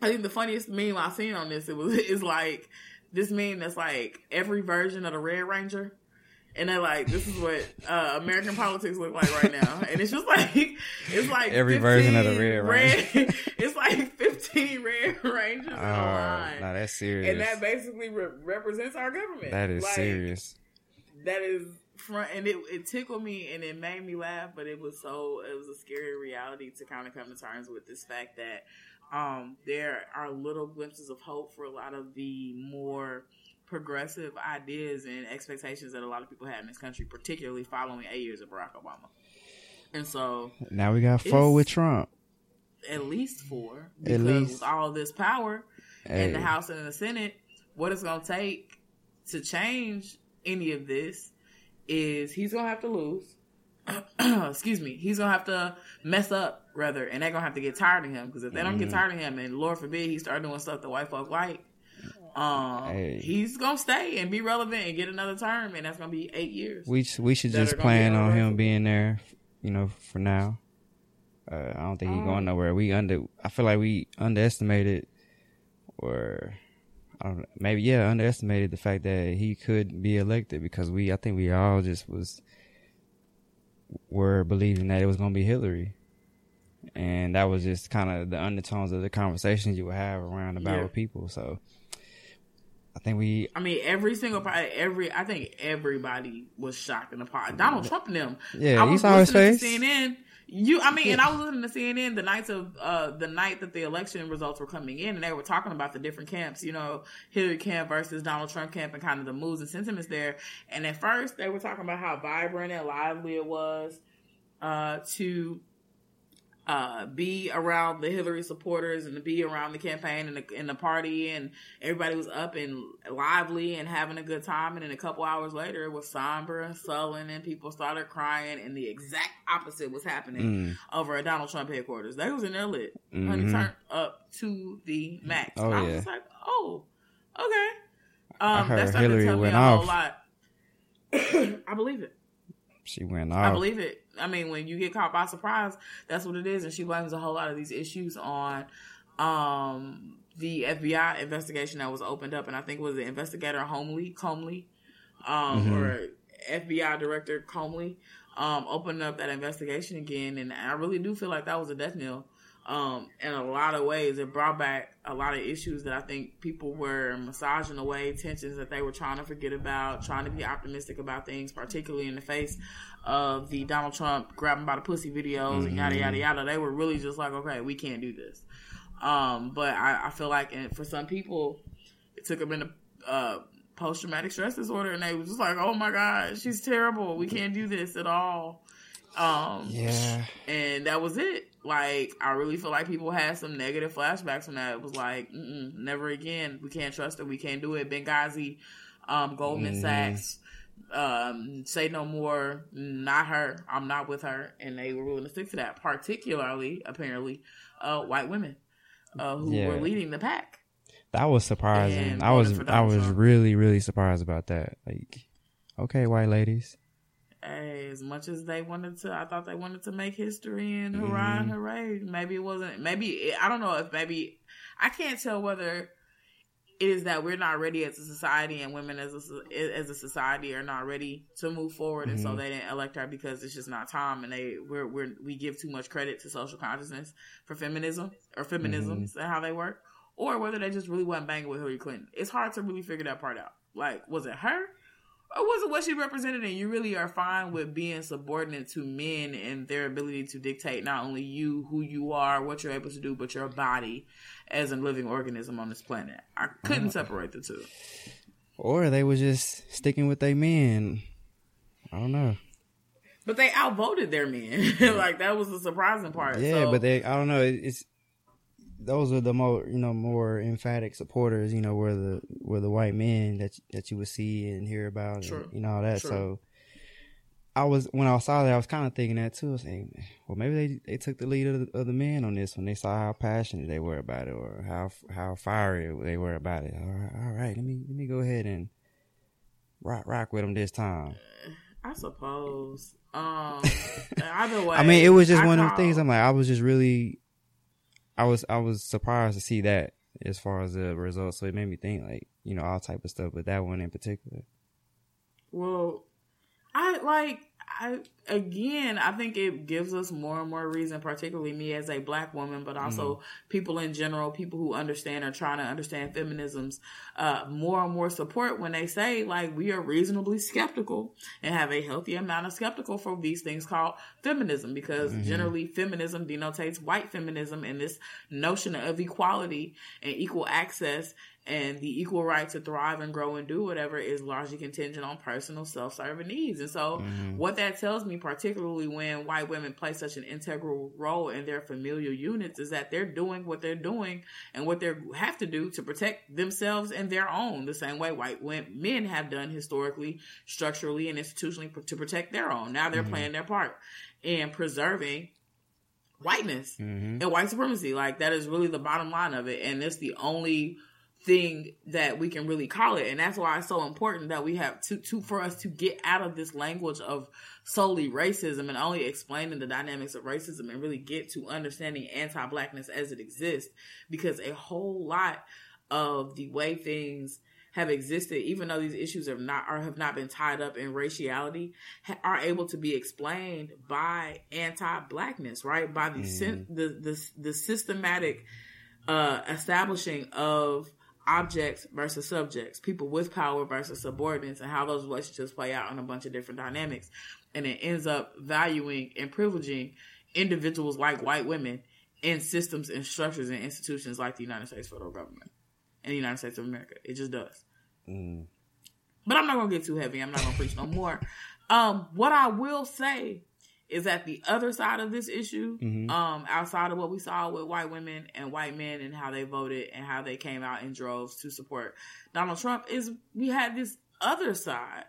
I think the funniest meme I've seen on this it was [laughs] is like this meme that's like every version of the Red Ranger. And they're like, this is what uh, American politics look like right now, and it's just [laughs] like it's like every version of the Red Ranger. [laughs] it's like fifteen Red [laughs] Rangers oh, line. No, that's serious, and that basically re- represents our government. That is like, serious. That is front, and it, it tickled me and it made me laugh, but it was so it was a scary reality to kind of come to terms with this fact that um, there are little glimpses of hope for a lot of the more progressive ideas and expectations that a lot of people have in this country, particularly following eight years of Barack Obama. And so now we got four with Trump. At least four. Because at least. with all this power hey. in the House and in the Senate, what it's going to take to change any of this is he's going to have to lose. [clears throat] excuse me, he's gonna have to mess up rather, and they're gonna have to get tired of him because if they don't get tired of him, and Lord forbid he start doing stuff that white folk like, um, Hey. he's gonna stay and be relevant and get another term, and that's gonna be eight years. We we should just plan on him being there, you know, for now. Uh, I don't think he's Um, going nowhere. We under. I feel like we underestimated, or I don't know, maybe yeah, underestimated the fact that he could be elected because we. I think we all just was were believing that it was going to be Hillary, and that was just kind of the undertones of the conversations you would have around about Yeah. with people. So. I think we I mean, every single part, every I think everybody was shocked in the part. Donald Trump and them. Yeah, I you was saw his face. To CNN. You, I mean, and I was listening to CNN the nights of uh the night that the election results were coming in, and they were talking about the different camps. You know, Hillary camp versus Donald Trump camp, and kind of the moves and sentiments there. And at first, they were talking about how vibrant and lively it was uh to uh, be around the Hillary supporters and to be around the campaign and the, and the party and everybody was up and lively and having a good time. And then a couple hours later, it was somber and sullen and people started crying and the exact opposite was happening Mm. over at Donald Trump headquarters. They was in there lit. Mhm. Honey turned up to the max. Oh, I was yeah. like, oh, okay. I Um, heard that started Hillary to tell me went a whole off. lot. [coughs] I believe it. she went off. I believe it. I mean, when you get caught by surprise, that's what it is. And she blames a whole lot of these issues on um, the FBI investigation that was opened up. And I think it was the investigator Homely, Comey, um, Mhm. or FBI Director Comey, um, opened up that investigation again. And I really do feel like that was a death knell. Um, in a lot of ways, it brought back a lot of issues that I think people were massaging away, tensions that they were trying to forget about, trying to be optimistic about things, particularly in the face of the Donald Trump grabbing by the pussy videos and yada yada yada. They were really just like, okay, we can't do this. Um, but I, I feel like, and for some people, it took them into uh, post traumatic stress disorder, and they was just like, oh my god, she's terrible. We can't do this at all. Um, Yeah. and that was it. Like, I really feel like people had some negative flashbacks from that. It was like, never again. We can't trust her. We can't do it. Benghazi, um, Goldman Mhm. Sachs, um, say no more. Not her. I'm not with her. And they were willing to stick to that. Particularly, apparently, uh, white women uh, who Yeah. were leading the pack. That was surprising. I was I was really really surprised about that. Like, okay, white ladies. As much as they wanted to, I thought they wanted to make history and hurrah mm-hmm. and hooray. Maybe it wasn't. Maybe I don't know if maybe I can't tell whether it is that we're not ready as a society and women as a as a society are not ready to move forward, and so mm-hmm. they didn't elect her because it's just not time, and they we're, we're we give too much credit to social consciousness for feminism or feminisms mm-hmm. and how they work, or whether they just really wasn't banging with Hillary Clinton. It's hard to really figure that part out. Like, was it her? Or was it what she represented and you really are fine with being subordinate to men and their ability to dictate not only you who you are what you're able to do but your body as a living organism on this planet i couldn't uh-huh. separate the two Or they was just sticking with their men. I don't know. but they outvoted their men [laughs] like that was the surprising part Yeah, So, but they I don't know. it- It's those are the more you know more emphatic supporters. You know where the where the white men that that you would see and hear about, True. and, you know all that. True. So I was when I saw that, I was kind of thinking that too. I was saying, well, maybe they they took the lead of the, of the men on this when they saw how passionate they were about it, or how how fiery they were about it. All right, all right let me let me go ahead and rock rock with them this time. i suppose [laughs] um either way I mean, it was just I one of them call- things. I'm like, I was just really, I was, I was surprised to see that as far as the results. So it made me think, like, you know, all type of stuff, but that one in particular. Well, I like I again, I think it gives us more and more reason, particularly me as a black woman, but also people in general, people who understand or trying to understand feminisms, uh, more and more support when they say like we are reasonably skeptical and have a healthy amount of skeptical for these things called feminism because generally feminism denotates white feminism and this notion of equality and equal access and the equal right to thrive and grow and do whatever is largely contingent on personal self-serving needs. And so Mhm. what that tells me, particularly when white women play such an integral role in their familial units, is that they're doing what they're doing and what they have to do to protect themselves and their own, the same way white men have done historically, structurally, and institutionally to protect their own. Now they're Mhm. playing their part in preserving whiteness Mhm. and white supremacy. Like that is really the bottom line of it, and it's the only thing that we can really call it. And that's why it's so important that we have to, to for us to get out of this language of solely racism and only explaining the dynamics of racism and really get to understanding anti-blackness as it exists. Because a whole lot of the way things have existed, even though these issues have not or have not been tied up in raciality, ha- are able to be explained by anti-blackness, right? By the syn- the, the the systematic uh, establishing of objects versus subjects, people with power versus subordinates, and how those relationships play out in a bunch of different dynamics, and it ends up valuing and privileging individuals like white women in systems and structures and institutions like the United States federal government and the United States of America. It just does. Mm. But I'm not gonna get too heavy. I'm not gonna preach no more. Um, what I will say is that the other side of this issue, Mhm. um, outside of what we saw with white women and white men and how they voted and how they came out in droves to support Donald Trump, is we had this other side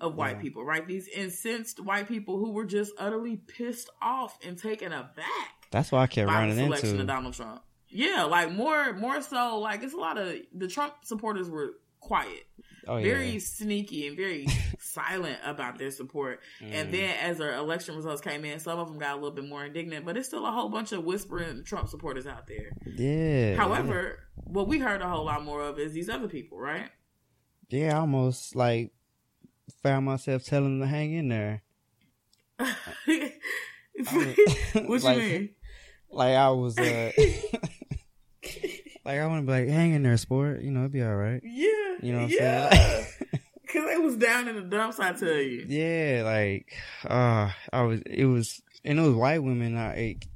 of white Yeah. people, right? These incensed white people who were just utterly pissed off and taken aback That's why I kept by the running selection into. of Donald Trump. Yeah, like more more so like it's a lot of the Trump supporters were quiet oh yeah. very sneaky and very [laughs] silent about their support. And Mm. then as our election results came in, some of them got a little bit more indignant, but it's still a whole bunch of whispering Trump supporters out there. yeah. However, what we heard a whole lot more of is these other people, right? yeah, I almost like found myself telling them to hang in there. [laughs] what Like- you mean? Like I was, uh, [laughs] like I want to be like, hang in there, sport. You know, it'd be all right. Yeah. You know what I'm yeah. saying? [laughs] [laughs] Cause they was down in the dumps, I tell you. Yeah, like, uh, I was, it was, and it was white women. I, like,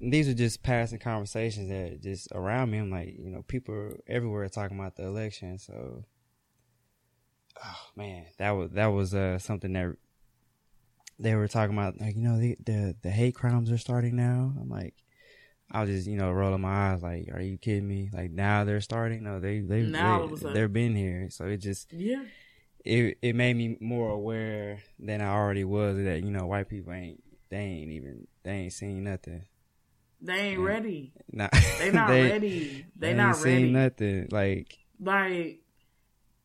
these are just passing conversations that just around me. I'm like, you know, people everywhere talking about the election. So, oh man, that was that was uh something that they were talking about. Like, you know, the the, the hate crimes are starting now. I'm like. I was just, you know, rolling my eyes, like, "Are you kidding me?" Like now they're starting. No, they they Now all of a they they've been here, so it just Yeah. it it made me more aware than I already was that you know white people ain't they ain't even they ain't seen nothing. They ain't ready. [laughs] Not, They not they, ready. They, ain't not ready. seen nothing. Like like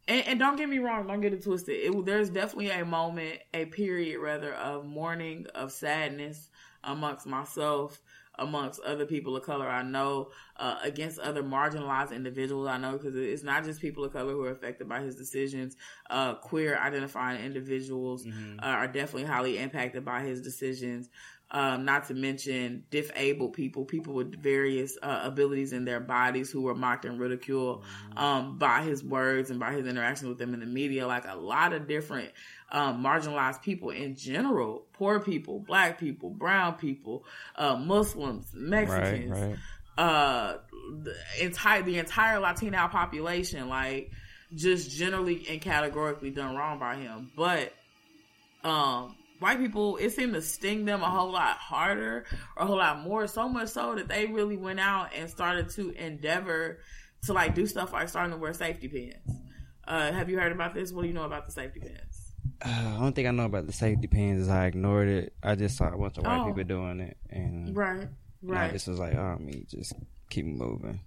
and, and don't get me wrong don't get it twisted it, there's definitely a moment a period rather of mourning of sadness amongst myself amongst other people of color i know uh, against other marginalized individuals i know because it's not just people of color who are affected by his decisions uh, queer identifying individuals mhm. uh, are definitely highly impacted by his decisions. Um, not to mention disabled people, people with various uh, abilities in their bodies who were mocked and ridiculed um, by his words and by his interactions with them in the media. Like a lot of different um, marginalized people in general, poor people, black people, brown people, uh, Muslims, right, Mexicans, right. uh the entire the entire Latino population, like just generally and categorically done wrong by him. But um white people it seemed to sting them a whole lot harder or a whole lot more, so much so that they really went out and started to endeavor to like do stuff like starting to wear safety pins. Uh have you heard about this? What do you know about the safety pins? Uh, I don't think I know about the safety pins. Is I ignored it. I just saw a bunch of white Oh. people doing it, and, Right. and I just was like, oh, me just keep moving.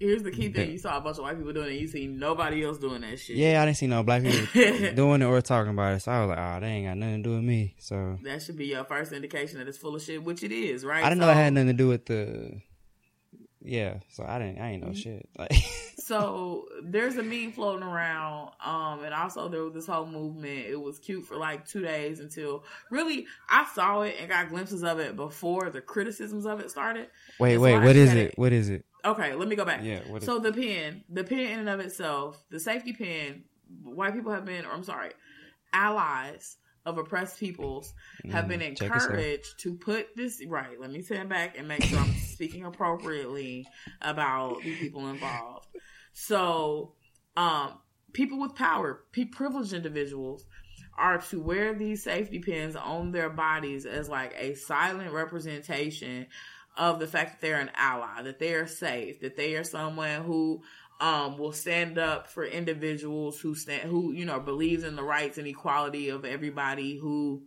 Here's the key thing. You saw a bunch of white people doing it, you see nobody else doing that shit. Yeah, I didn't see no black people [laughs] doing it or talking about it. So I was like, oh, they ain't got nothing to do with me. So That should be your first indication that it's full of shit, which it is, right? I didn't know So- it had nothing to do with the. Yeah, so I didn't. I ain't know Mhm. shit. [laughs] Like, So there's a meme floating around, um, and also there was this whole movement. It was cute for like two days until really I saw it and got glimpses of it before the criticisms of it started. wait, so wait, what is it? it- What is it? Okay, let me go back. Yeah, what is So the pin, the pin in and of itself, the safety pin, white people have been, or I'm sorry, allies of oppressed peoples have Mm, been encouraged to put this right. Let me stand back and make sure I'm speaking appropriately about the people involved. So, um, people with power, privileged individuals, are to wear these safety pins on their bodies as like a silent representation of the fact that they're an ally, that they are safe, that they are someone who um, will stand up for individuals who stand, who you know believes in the rights and equality of everybody, who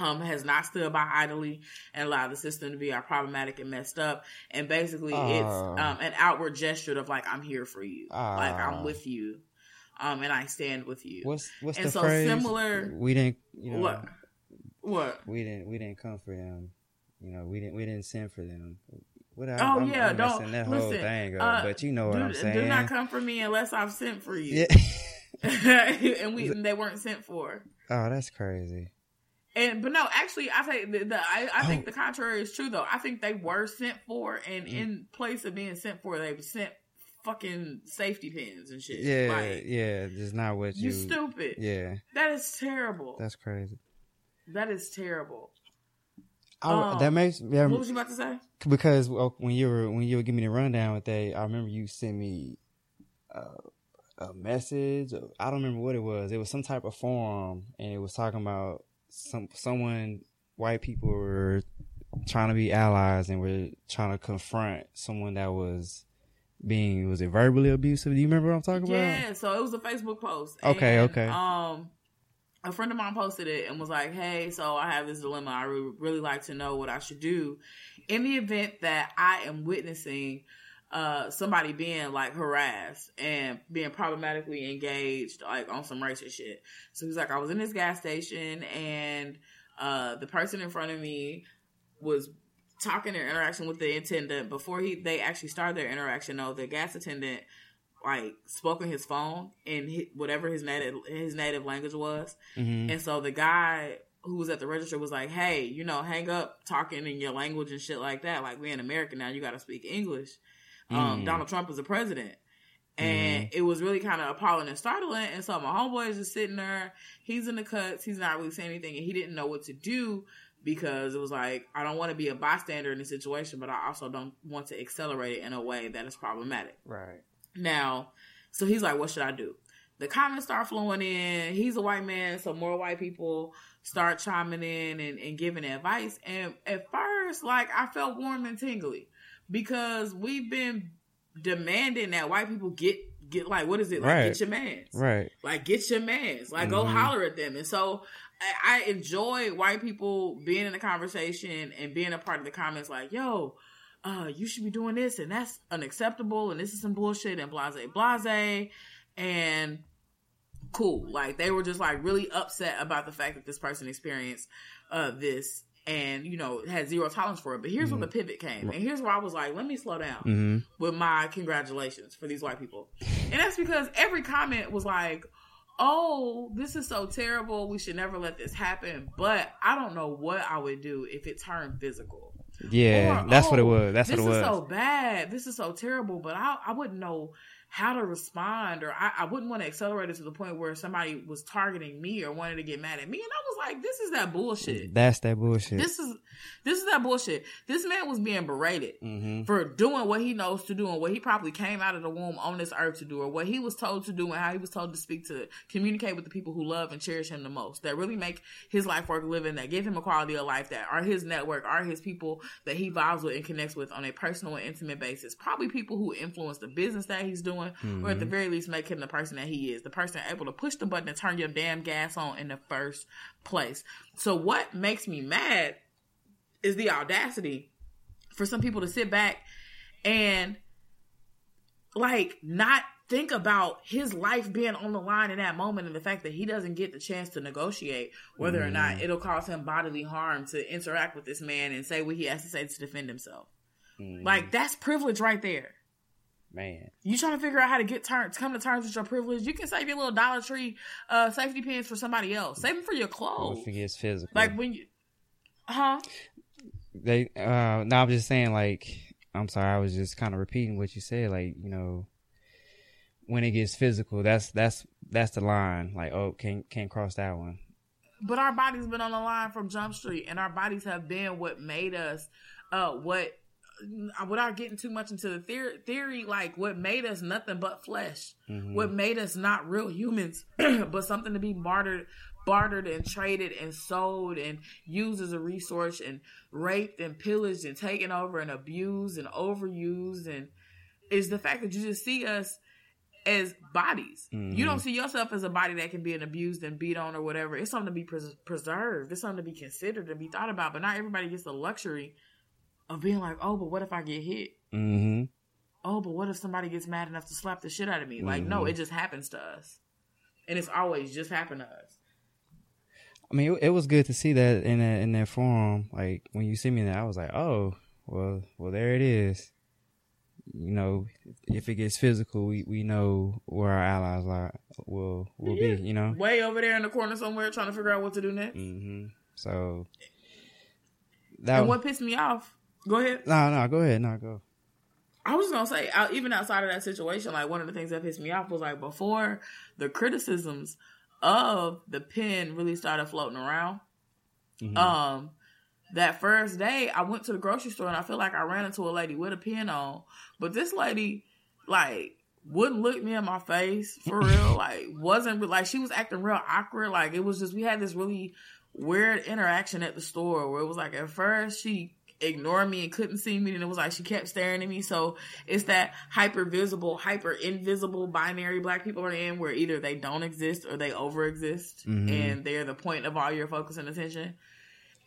um, has not stood by idly and allowed the system to be all problematic and messed up. And basically, uh, it's um, an outward gesture of like, I'm here for you, uh, like I'm with you, um, and I stand with you. What's what's and the so phrase? similar? We didn't, you know, what? What? We didn't we didn't come for them. You know, we didn't we didn't send for them. What Oh I'm, yeah, I'm don't that listen. whole thing up, uh, but you know what do, I'm saying. Do not come for me unless I've sent for you. yeah. [laughs] and we [laughs] they weren't sent for. oh, that's crazy. And but no, actually, I think the, the I, I think Oh. the contrary is true though. I think they were sent for, and Mm. in place of being sent for, they sent fucking safety pins and shit. Yeah, like, yeah, just not what you you. stupid. Yeah, That is terrible. that's crazy. that is terrible. I, Um, that makes yeah, What was you about to say? because well, when you were when you were giving me the rundown with that, I remember you sent me uh, a message. I don't remember what it was. It was some type of forum, and it was talking about some someone white people were trying to be allies and were trying to confront someone that was being was it verbally abusive? Do you remember what I'm talking about? Yeah, so it was a Facebook post. Okay, and, okay. Um, a friend of mine posted it and was like, "Hey, so I have this dilemma. I would really like to know what I should do in the event that I am witnessing." Uh, somebody being like harassed and being problematically engaged, like on some racist shit. So he's like, I was in this gas station and uh, the person in front of me was talking their interaction with the attendant before he they actually started their interaction. Though the gas attendant like spoke on his phone in hi whatever his native his native language was, hmm and so the guy who was at the register was like, "Hey, you know, hang up talking in your language and shit like that. Like we in America now, you got to speak English." Um, Mm. Donald Trump is the president. And it was really kind of appalling and startling. And so my homeboy is just sitting there. He's in the cuts. He's not really saying anything. And he didn't know what to do because it was like, I don't want to be a bystander in the situation, but I also don't want to accelerate it in a way that is problematic. Right. Now, so he's like, what should I do? The comments start flowing in. He's a white man, so more white people start chiming in and, and giving advice. And at first, like, I felt warm and tingly because we've been demanding that white people get, get like, what is it? Like, Right. get your mans. Right. Like, get your mans. Like, go Mhm. holler at them. And so I, I enjoy white people being in the conversation and being a part of the comments like, yo, uh, you should be doing this and that's unacceptable and this is some bullshit and blase blase and cool. Like they were just like really upset about the fact that this person experienced uh this and you know had zero tolerance for it. But here's when the pivot came. And here's where I was like, let me slow down hmm with my congratulations for these white people. And that's because every comment was like, oh, this is so terrible. We should never let this happen. But I don't know what I would do if it turned physical. Yeah, Or, that's what it "Oh, was. That's this what it was. is so bad. This is so terrible. But I, I wouldn't know how to respond, or I, I wouldn't want to accelerate it to the point where somebody was targeting me or wanted to get mad at me. And I was like, this is that bullshit. That's that bullshit. This is this is that bullshit. This man was being berated hmm for doing what he knows to do and what he probably came out of the womb on this earth to do, or what he was told to do and how he was told to speak to communicate with the people who love and cherish him the most, that really make his life worth living, that give him a quality of life, that are his network, are his people that he vibes with and connects with on a personal and intimate basis. Probably people who influence the business that he's doing, or at the mm-hmm. very least make him the person that he is, the person able to push the button and turn your damn gas on in the first place. So what makes me mad is the audacity for some people to sit back and like not think about his life being on the line in that moment and the fact that he doesn't get the chance to negotiate whether or not mm-hmm. it'll cause him bodily harm to interact with this man and say what he has to say to defend himself. Mm-hmm. Like that's privilege right there. Man. You trying to figure out how to get turn come to terms with your privilege? You can save your little Dollar Tree uh, safety pins for somebody else. Save them for your clothes. forget it's physical. Like when you, huh? they uh no i'm just saying like i'm sorry i was just kind of repeating what you said like you know when it gets physical that's that's that's the line like oh can't can't cross that one But our bodies been on the line from Jump Street, and our bodies have been what made us, uh, what without getting too much into the theory, theory like what made us nothing but flesh, Mhm. what made us not real humans, [clears throat] but something to be bartered, bartered and traded and sold and used as a resource and raped and pillaged and taken over and abused and overused and is the fact that you just see us as bodies. You Mhm. don't see yourself as a body that can be an abused and beat on or whatever. It's something to be pres- preserved. It's something to be considered and be thought about. But not everybody gets the luxury of being like, oh, but what if I get hit? Mm-hmm. Oh, but what if somebody gets mad enough to slap the shit out of me? Like, no, Mhm. it just happens to us. And it's always just happened to us. I mean, it, it was good to see that in that in that forum. Like when you see me there, I was like, oh, well, well, there it is. You know, if it gets physical, we, we know where our allies are will will Yeah. be. You know. Way over there in the corner somewhere trying to figure out what to do next. hmm So that And was, what pissed me off, go ahead. no no go ahead no go I was gonna say, out- even outside of that situation, like one of the things that pissed me off was like before the criticisms of the pen really started floating around. Mhm. Um, that first day, I went to the grocery store and I feel like I ran into a lady with a pen on, but this lady, like, wouldn't look me in my face for real. [laughs] like, wasn't like she was acting real awkward. Like, it was just we had this really weird interaction at the store where it was like at first she ignored me and couldn't see me and it was like she kept staring at me. So it's that hyper visible hyper invisible binary black people are in where either they don't exist or they over exist Mhm. and they're the point of all your focus and attention.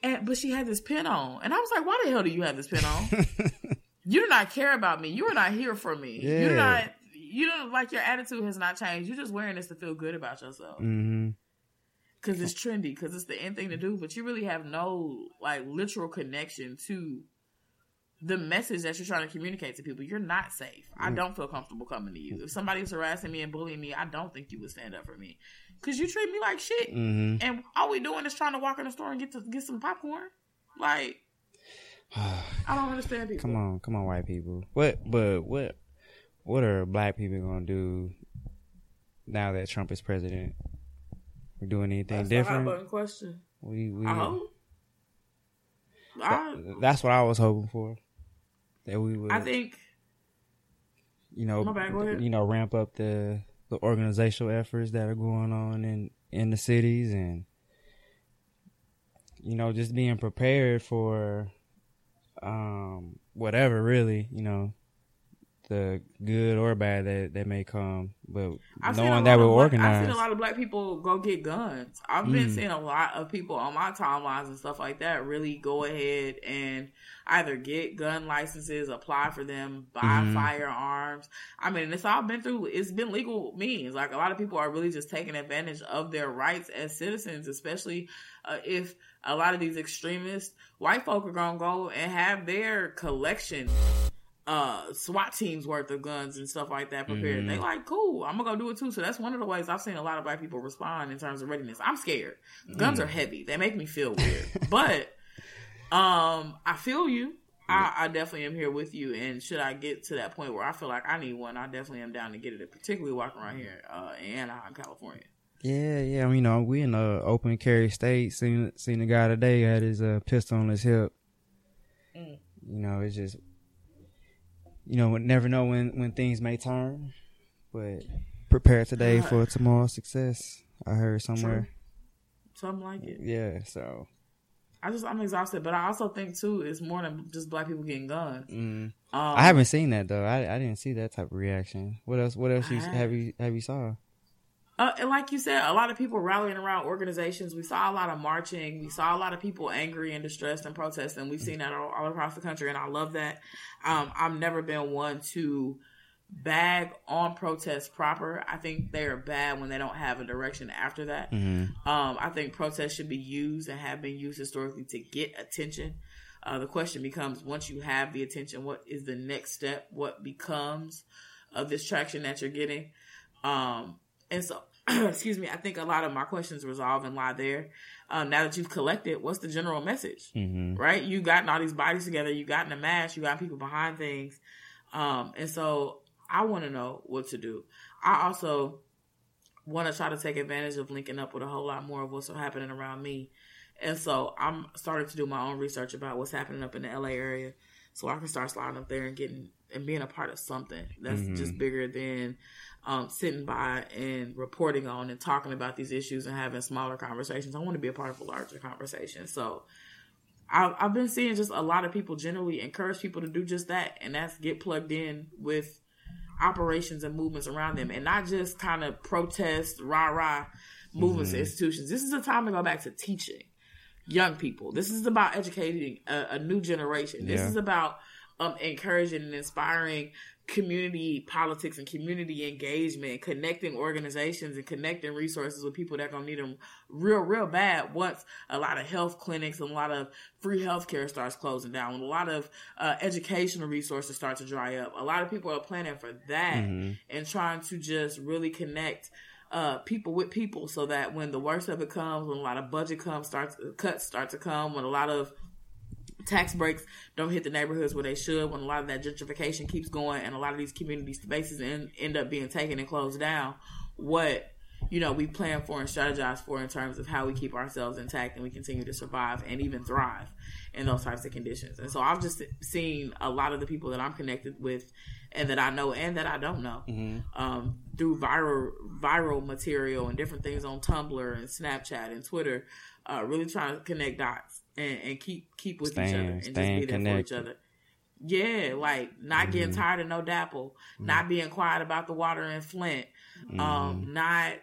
And but she had this pin on. And i was like why the hell do you have this pin on? [laughs] You do not care about me. You are not here for me. Yeah. you're not you don't like your attitude has not changed. You're just wearing this to feel good about yourself. Hmm because it's trendy, because it's the end thing to do, but you really have no like literal connection to the message that you're trying to communicate to people. You're not safe. I don't feel comfortable coming to you. If somebody's harassing me and bullying me, I don't think you would stand up for me because you treat me like shit. hmm And all we doing is trying to walk in the store and get to get some popcorn. Like [sighs] I don't understand people. come on come on white people what but what what are black people gonna do now that Trump is president we doing anything That's the hot button question. we we I hope. I, that's what I was hoping for that we would I think you know, bad, you know, ramp up the the organizational efforts that are going on in in the cities, and you know, just being prepared for um whatever, really, you know, the good or bad that that may come, but I've knowing that we're organized. I've seen a lot of black people go get guns. I've been Mm. seeing a lot of people on my timelines and stuff like that really go ahead and either get gun licenses, apply for them, buy Mhm. firearms. I mean, it's all been through. It's been legal means. Like a lot of people are really just taking advantage of their rights as citizens, especially uh, if a lot of these extremists, white folk, are gonna go and have their collection uh SWAT teams worth of guns and stuff like that prepared. Mhm. They like, cool, I'm gonna go do it too. So that's one of the ways I've seen a lot of black people respond in terms of readiness. I'm scared. Guns Mm. are heavy. They make me feel [laughs] weird. but um I feel you. I, I definitely am here with you. And should I get to that point where I feel like I need one, I definitely am down to get it, particularly walking around here uh, in Anaheim, California. Yeah, yeah. I mean, you know, we in a open carry state. Seen seen the guy today had his uh, pistol on his hip. Mm. You know, it's just you know, never know when when things may turn, but prepare today God. for tomorrow's success. I heard somewhere. Something like it. Yeah, so I just I'm exhausted, but I also think too it's more than just black people getting guns. mm. Um, I haven't seen that though. I I didn't see that type of reaction. What else? What else you have you have you saw? Uh, and like you said, a lot of people rallying around organizations. We saw a lot of marching. We saw a lot of people angry and distressed and protesting. We've seen that all, all across the country, and I love that. Um, I've never been one to bag on protests proper. I think they are bad when they don't have a direction after that. hmm Um, I think protests should be used and have been used historically to get attention. Uh, the question becomes once you have the attention, what is the next step? What becomes of this traction that you're getting? Um, and so, [clears throat] excuse me, I think a lot of my questions resolve and lie there. Um, now that you've collected, what's the general message? hmm right? You gotten all these bodies together, you gotten a mass, you got people behind things. Um, and so I want to know what to do. I also want to try to take advantage of linking up with a whole lot more of what's happening around me. And so I'm starting to do my own research about what's happening up in the LA area. so I can start sliding up there and getting and being a part of something that's mm-hmm. just bigger than um, sitting by and reporting on and talking about these issues and having smaller conversations. I want to be a part of a larger conversation. So I've, I've been seeing just a lot of people generally encourage people to do just that, and that's get plugged in with operations and movements around them, and not just kind of protest, rah rah movements mm-hmm. institutions. This is a time to go back to teaching young people. This is about educating a, a new generation. This yeah. is about um, encouraging and inspiring community politics and community engagement, connecting organizations and connecting resources with people that are gonna need them real, real bad once a lot of health clinics and a lot of free healthcare starts closing down, when a lot of uh, educational resources start to dry up. A lot of people are planning for that mm-hmm. and trying to just really connect uh, people with people so that when the worst of it comes, when a lot of budget comes, starts cuts start to come, when a lot of tax breaks don't hit the neighborhoods where they should, when a lot of that gentrification keeps going and a lot of these community spaces end, end up being taken and closed down, what you know we plan for and strategize for in terms of how we keep ourselves intact and we continue to survive and even thrive in those types of conditions. And so I've just seen a lot of the people that I'm connected with and that I know and that I don't know mm-hmm. um, through viral viral material and different things on Tumblr and Snapchat and Twitter, uh, really trying to connect dots and, and keep keep with staying, each other and just be there connected. for each other. Yeah, like not mm-hmm. getting tired of No DAPL, mm-hmm. not being quiet about the water in Flint, um, mm-hmm. not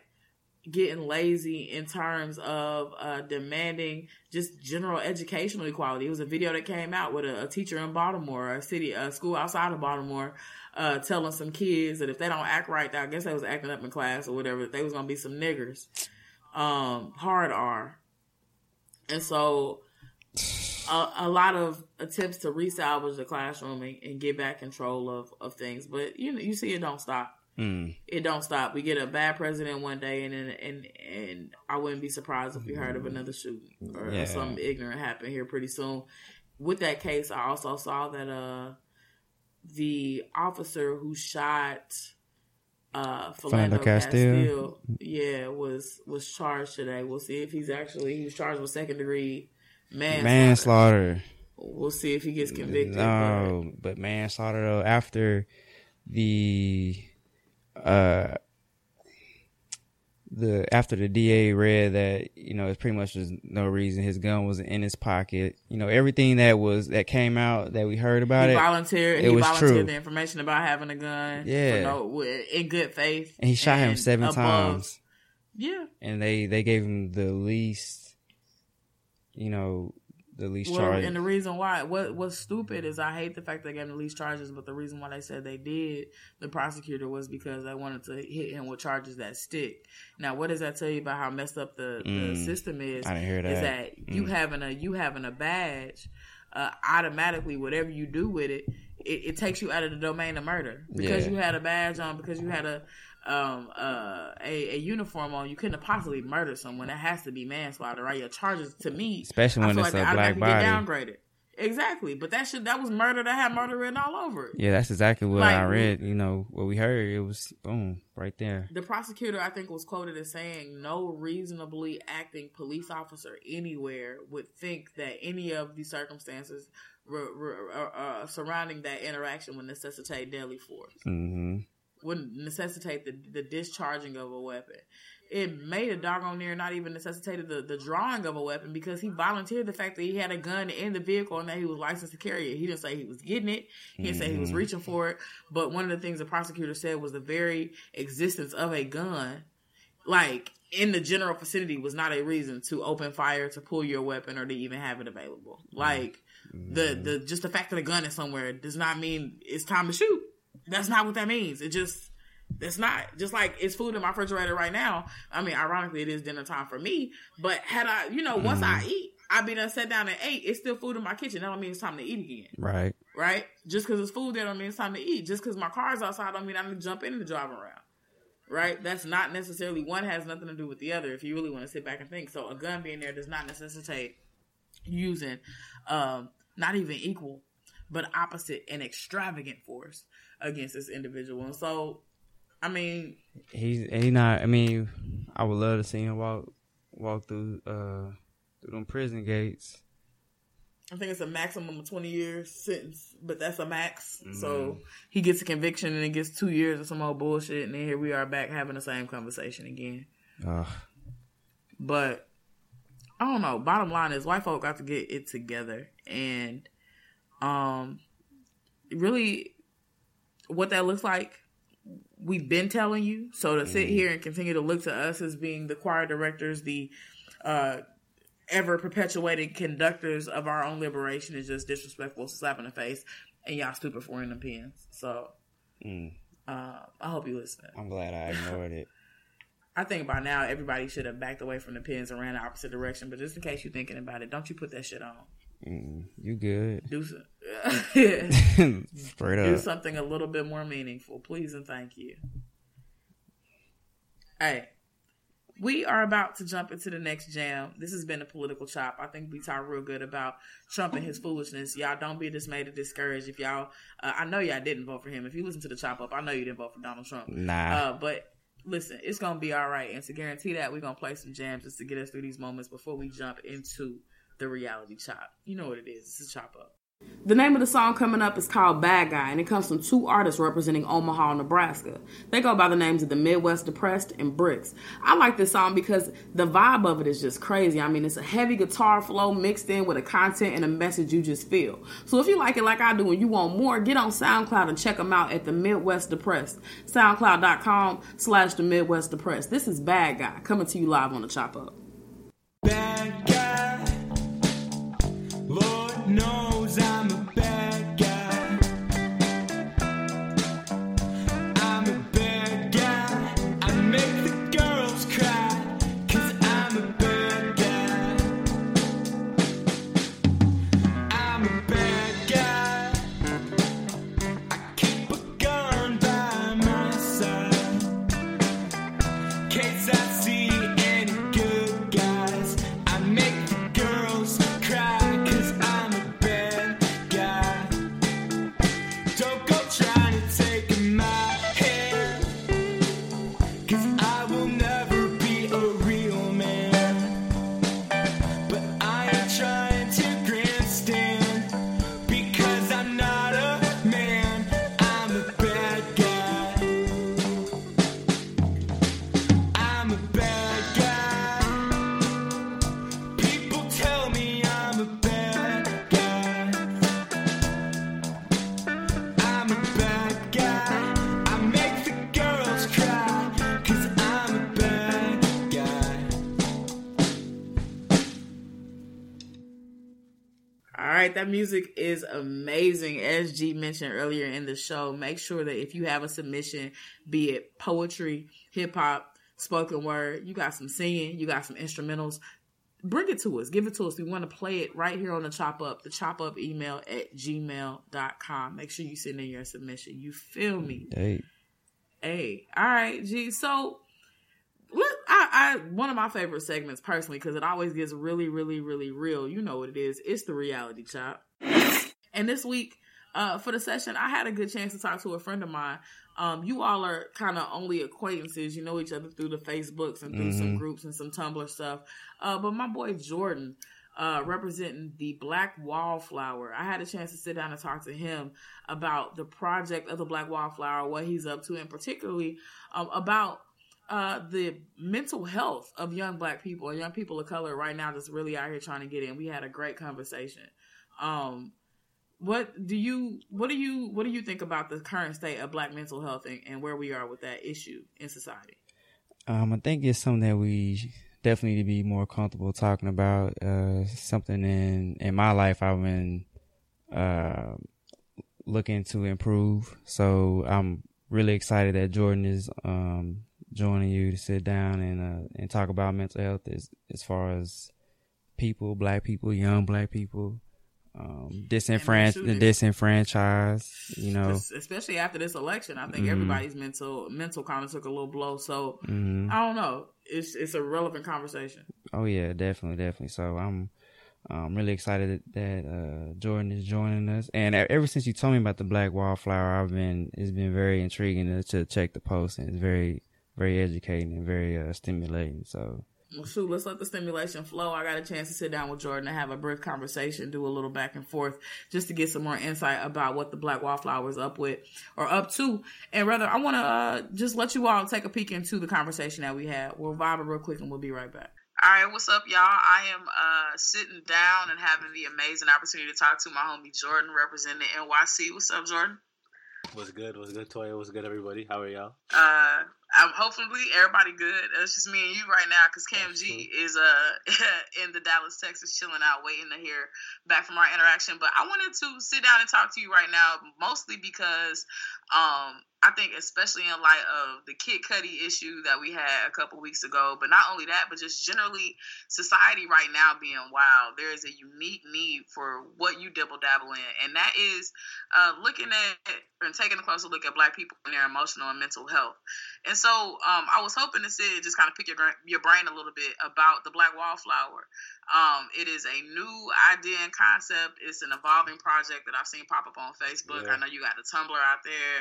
getting lazy in terms of uh, demanding just general educational equality. It was a video that came out with a, a teacher in Baltimore, a city, a school outside of Baltimore, uh, telling some kids that if they don't act right, that I guess they was acting up in class or whatever, they was gonna be some niggers. Um, hard R. And so a, a, lot of attempts to resalvage the classroom and, and, get back control of, of things. But you you see it don't stop. Mm. It don't stop. We get a bad president one day, and and and I wouldn't be surprised if we heard of another shooting or, yeah. something ignorant happen here pretty soon. With that case, I also saw that uh the officer who shot uh Philando, Castile. Castile, yeah, was was charged today. We'll see if he's actually he was charged with second degree manslaughter. manslaughter. We'll see if he gets convicted. No, but, but manslaughter though after the uh the after the DA read that you know it's pretty much there's no reason his gun was in his pocket. You know everything that was that came out that we heard about it. he it. Volunteered. It he was volunteered true. the information about having a gun. Yeah, no, in good faith. And he shot and him seven above. times. Yeah, and they they gave him the least, you know, the least well, charge. And the reason why what what's stupid is I hate the fact they gave him the least charges, but the reason why they said they did the prosecutor was because they wanted to hit him with charges that stick. Now, what does that tell you about how messed up the, mm, the system is? I didn't hear that. Is that mm. you having a you having a badge, uh, automatically whatever you do with it, it, it, takes you out of the domain of murder because yeah. you had a badge on because you had a um, uh, a, a, uniform on, you couldn't have possibly murdered someone. That has to be manslaughter, right? Your charges to me, especially when it's like a black body, downgraded. Exactly, but that shit that was murder that had murder written all over it. Yeah, that's exactly what like, I read. You know what we heard? It was boom right there. The prosecutor, I think, was quoted as saying, "No reasonably acting police officer anywhere would think that any of the circumstances re- re- uh, uh, surrounding that interaction would necessitate deadly force." Mm-hmm wouldn't necessitate the, the discharging of a weapon. It made a doggone near not even necessitated the, the drawing of a weapon because he volunteered the fact that he had a gun in the vehicle and that he was licensed to carry it. He didn't say he was getting it. He didn't mm-hmm. say he was mm-hmm. reaching for it. But one of the things the prosecutor said was the very existence of a gun, like in the general vicinity, was not a reason to open fire, to pull your weapon, or to even have it available. Like mm-hmm. the the just the fact that a gun is somewhere does not mean it's time to shoot. That's not what that means. It just it's not just like it's food in my refrigerator right now. I mean, ironically, it is dinner time for me. But had I, you know, once mm. I eat, I be done sat down and ate. It's still food in my kitchen. That don't mean it's time to eat again. Right. Right. Just because it's food there don't mean it's time to eat. Just because my car's outside don't mean I need to jump in and drive around. Right. That's not necessarily one has nothing to do with the other. If you really want to sit back and think, so a gun being there does not necessitate using, um, not even equal, but opposite and extravagant force against this individual. And so, I mean, he's he not. I mean, I would love to see him walk walk through uh through them prison gates. I think it's a maximum of 20 years sentence, but that's a max. Mm-hmm. So he gets a conviction and it gets two years of some old bullshit, and then here we are back having the same conversation again. Ugh. But I don't know. Bottom line is, white folk got to get it together, and um, really, what that looks like, we've been telling you. So to sit here and continue to look to us as being the choir directors, the uh, ever perpetuating conductors of our own liberation is just disrespectful, slap in the face, and y'all stupid for in the pins. So Mm. uh, I hope you listen. I'm glad I ignored it. [laughs] [laughs] I think by now everybody should have backed away from the pins and ran the opposite direction. But just in case you're thinking about it, don't you put that shit on. Mm, you good? Do some, [laughs] Straight [laughs] do something a little bit more meaningful, please and thank you. Hey, we are about to jump into the next jam. This has been a political chop. I think we talk real good about Trump and his foolishness. Y'all don't be dismayed or discouraged if y'all. Uh, I know y'all didn't vote for him. If you listen to the chop up, I know you didn't vote for Donald Trump. Nah. Uh, but listen, it's gonna be all right. And to guarantee that, we're gonna play some jams just to get us through these moments before we jump into the reality chop. You know what it is? It's a chop up. The name of the song coming up is called Bad Guy, and it comes from two artists representing Omaha, Nebraska. They go by the names of the Midwest Depressed and Brixz. I like this song because the vibe of it is just crazy. I mean, it's a heavy guitar flow mixed in with a content and a message you just feel. So if you like it like I do and you want more, get on SoundCloud and check them out at the Midwest Depressed. SoundCloud.com slash the Midwest Depressed. This is Bad Guy coming to you live on the Chop Up. bad music is amazing. As G mentioned earlier in the show, make sure that if you have a submission, be it poetry, hip hop, spoken word, you got some singing, you got some instrumentals, bring it to us. Give it to us. We want to play it right here on the Chop Up, the Chop Up email at gmail.com. Make sure you send in your submission. You feel me? Hey. Hey, all right, G. So, let, I, I one of my favorite segments personally because it always gets really, really, really real. You know what it is? It's the reality chop. And this week, uh, for the session, I had a good chance to talk to a friend of mine. Um, you all are kind of only acquaintances. You know each other through the Facebooks and through some groups and some Tumblr stuff. Uh, but my boy Jordan, uh, representing the Black Wallflower. I had a chance to sit down and talk to him about the project of the Black Wallflower, what he's up to, and particularly um, about uh, the mental health of young Black people and young people of color right now that's really out here trying to get in. We had a great conversation. Um, what do you what do you what do you think about the current state of Black mental health and, and where we are with that issue in society? Um, I think it's something that we definitely need to be more comfortable talking about. Uh, something in in my life I've been uh, looking to improve. So I'm really excited that Jordan is um, joining you to sit down and uh, and talk about mental health as as far as people, black people, young black people, um, disenfranchised, disenfranchised. You know, especially after this election, I think Mhm. everybody's mental mental kind of took a little blow. So hmm I don't know. It's it's a relevant conversation. Oh yeah, definitely, definitely. So I'm I'm really excited that, uh, Jordan is joining us. And ever since you told me about the Black Wallflower, I've been it's been very intriguing to, to check the post, and it's very very educating and very uh, stimulating. So Well, shoot, let's let the stimulation flow. I got a chance to sit down with Jordan and have a brief conversation, do a little back and forth, just to get some more insight about what the Black Wallflower is up with or up to. And rather, I want to uh, just let you all take a peek into the conversation that we had. We'll vibe it real quick and we'll be right back. All right, what's up, y'all? I am uh, sitting down and having the amazing opportunity to talk to my homie Jordan, representing NYC. What's up, Jordan? What's good? What's good, Toya? What's good, everybody? How are y'all? Uh, I'm hopefully everybody good. It's just me and you right now because Cam G is uh [laughs] in the Dallas, Texas, chilling out, waiting to hear back from our interaction. But I wanted to sit down and talk to you right now, mostly because um I think especially in light of the Kid Cudi issue that we had a couple weeks ago, but not only that, but just generally society right now being wild, there is a unique need for what you dibble dabble in, and that is uh, looking at and taking a closer look at Black people and their emotional and mental health. And so um, I was hoping to sit just kind of pick your your brain a little bit about the Black Wallflower. Um, it is a new idea and concept. It's an evolving project that I've seen pop up on Facebook. Yeah. I know you got a Tumblr out there.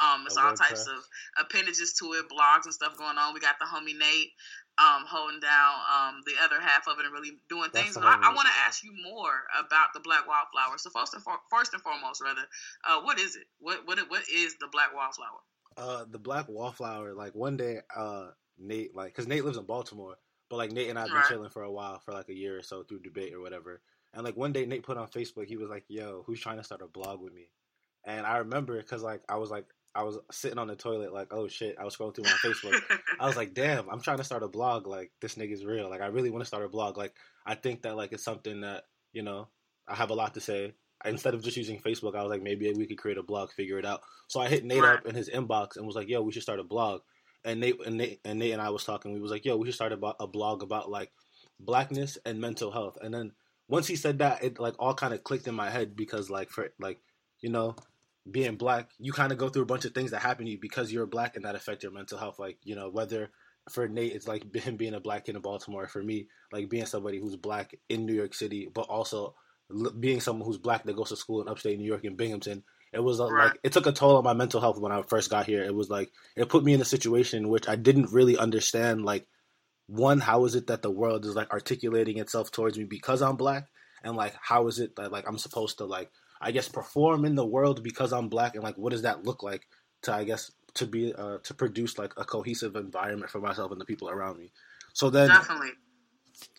Um, it's all types of appendages to it, blogs and stuff going on. We got the homie Nate um, holding down um, the other half of it and really doing That's things. But I, I want to ask you more about the Black Wallflower. So first and for, first and foremost, rather, uh, what is it? What what what is the Black Wallflower? Uh, the Black Wallflower. Like one day, uh, Nate, like, cause Nate lives in Baltimore, but like Nate and I've been right. chilling for a while, for like a year or so through debate or whatever. And like one day, Nate put on Facebook, he was like, "Yo, who's trying to start a blog with me?" And I remember because like I was like I was sitting on the toilet, like, oh shit, I was scrolling through my Facebook. I was like, [laughs] damn, I'm trying to start a blog. Like, this nigga's real. Like, I really want to start a blog. Like, I think that, like, it's something that, you know, I have a lot to say. Instead of just using Facebook, I was like, maybe we could create a blog, figure it out. So I hit Nate up in his inbox and was like, yo, we should start a blog. And Nate and Nate and, Nate and I was talking. We was like, yo, we should start a, a blog about, like, blackness and mental health. And then once he said that, it, like, all kind of clicked in my head because, like, for, like, you know, being black, you kind of go through a bunch of things that happen to you because you're black and that affect your mental health. Like, you know, whether for Nate, it's like [laughs] him being a black kid in Baltimore. For me, like being somebody who's black in New York City, but also being someone who's black that goes to school in upstate New York in Binghamton. It was uh, right. like it took a toll on my mental health when I first got here. It was like it put me in a situation in which I didn't really understand. Like, one, how is it that the world is like articulating itself towards me because I'm black, and like how is it that like I'm supposed to like I guess perform in the world because I'm black and like what does that look like to I guess to be uh, to produce like a cohesive environment for myself and the people around me. So then definitely.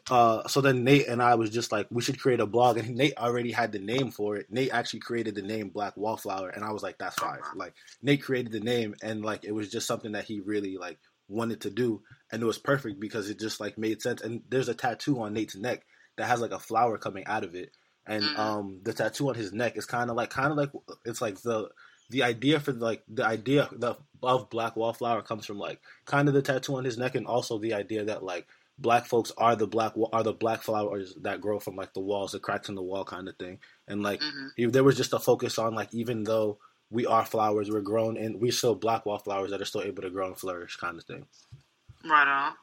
Uh, so then Nate and I was just like, we should create a blog, and Nate already had the name for it. Nate actually created the name Black Wallflower, and I was like, that's fine. Like Nate created the name, and like it was just something that he really like wanted to do, and it was perfect because it just like made sense. And there's a tattoo on Nate's neck that has like a flower coming out of it, and mm-hmm. um, the tattoo on his neck is kind of like kind of like it's like the the idea for like the idea the, of black wallflower comes from like kind of the tattoo on his neck and also the idea that like black folks are the black are the black flowers that grow from like the walls the cracks in the wall kind of thing. And like mm-hmm. there was just a focus on like even though we are flowers we're grown and we're still black wallflowers that are still able to grow and flourish kind of thing. Right on.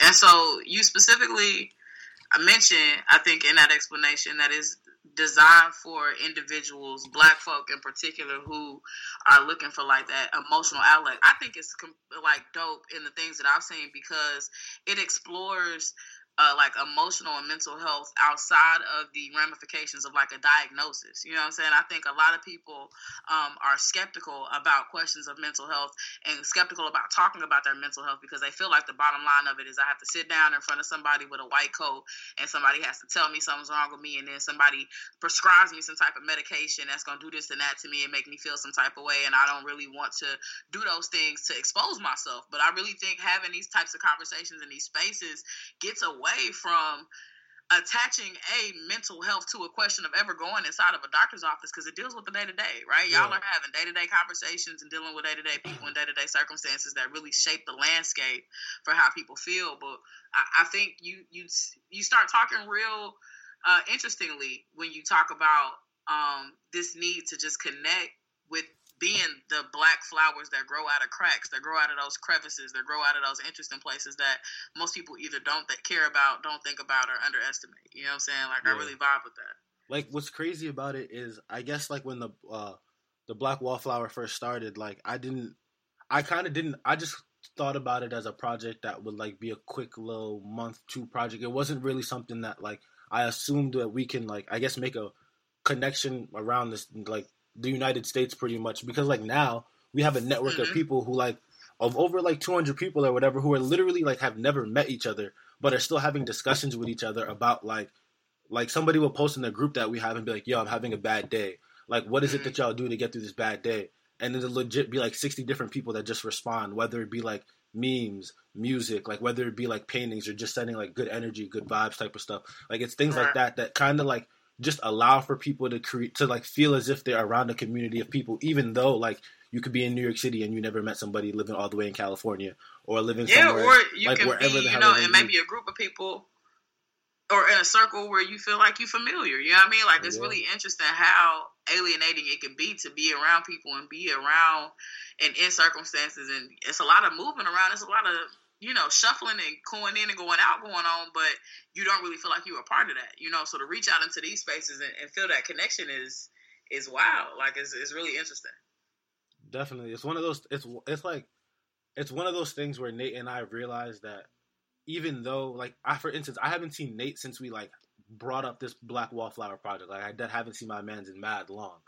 And so you specifically I mentioned, I think, in that explanation, that is designed for individuals, black folk in particular, who are looking for like that emotional outlet. I think it's like dope in the things that I've seen because it explores uh, like emotional and mental health outside of the ramifications of like a diagnosis. You know what I'm saying? I think a lot of people um, are skeptical about questions of mental health and skeptical about talking about their mental health because they feel like the bottom line of it is I have to sit down in front of somebody with a white coat and somebody has to tell me something's wrong with me and then somebody prescribes me some type of medication that's going to do this and that to me and make me feel some type of way and I don't really want to do those things to expose myself. But I really think having these types of conversations in these spaces gets away away from attaching a mental health to a question of ever going inside of a doctor's office because it deals with the day to day, right? Yeah. Y'all are having day to day conversations and dealing with day to day people and day to day circumstances that really shape the landscape for how people feel. But I, I think you you you start talking real uh, interestingly when you talk about um, this need to just connect with being the black flowers that grow out of cracks, that grow out of those crevices, that grow out of those interesting places that most people either don't th- care about, don't think about, or underestimate. You know what I'm saying? Like yeah. I really vibe with that. Like what's crazy about it is, I guess like when the uh, the black wallflower first started, like I didn't, I kind of didn't, I just thought about it as a project that would like be a quick little month two project. It wasn't really something that like I assumed that we can like I guess make a connection around this like the United States pretty much because like now we have a network mm-hmm. of people who like of over like 200 people or whatever who are literally like have never met each other but are still having discussions with each other about like like somebody will post in the group that we have and be like yo I'm having a bad day like what is it that mm-hmm. y'all do to get through this bad day and then the legit be like 60 different people that just respond whether it be like memes music like whether it be like paintings or just sending like good energy good vibes type of stuff like it's things like that that kind of like just allow for people to create to like feel as if they're around a community of people, even though like you could be in New York City and you never met somebody living all the way in California or living yeah, somewhere or you like can wherever be, you know, and maybe a group of people or in a circle where you feel like you're familiar. You know what I mean? Like it's yeah. really interesting how alienating it can be to be around people and be around and in circumstances and it's a lot of moving around. It's a lot of you know, shuffling and going in and going out going on, but you don't really feel like you're a part of that, you know. So to reach out into these spaces and, and feel that connection is is wild. Like it's it's really interesting. Definitely, it's one of those. It's it's like it's one of those things where Nate and I realized that even though, like, I for instance, I haven't seen Nate since we like brought up this Black Wallflower project. Like, I haven't seen my man's in mad long.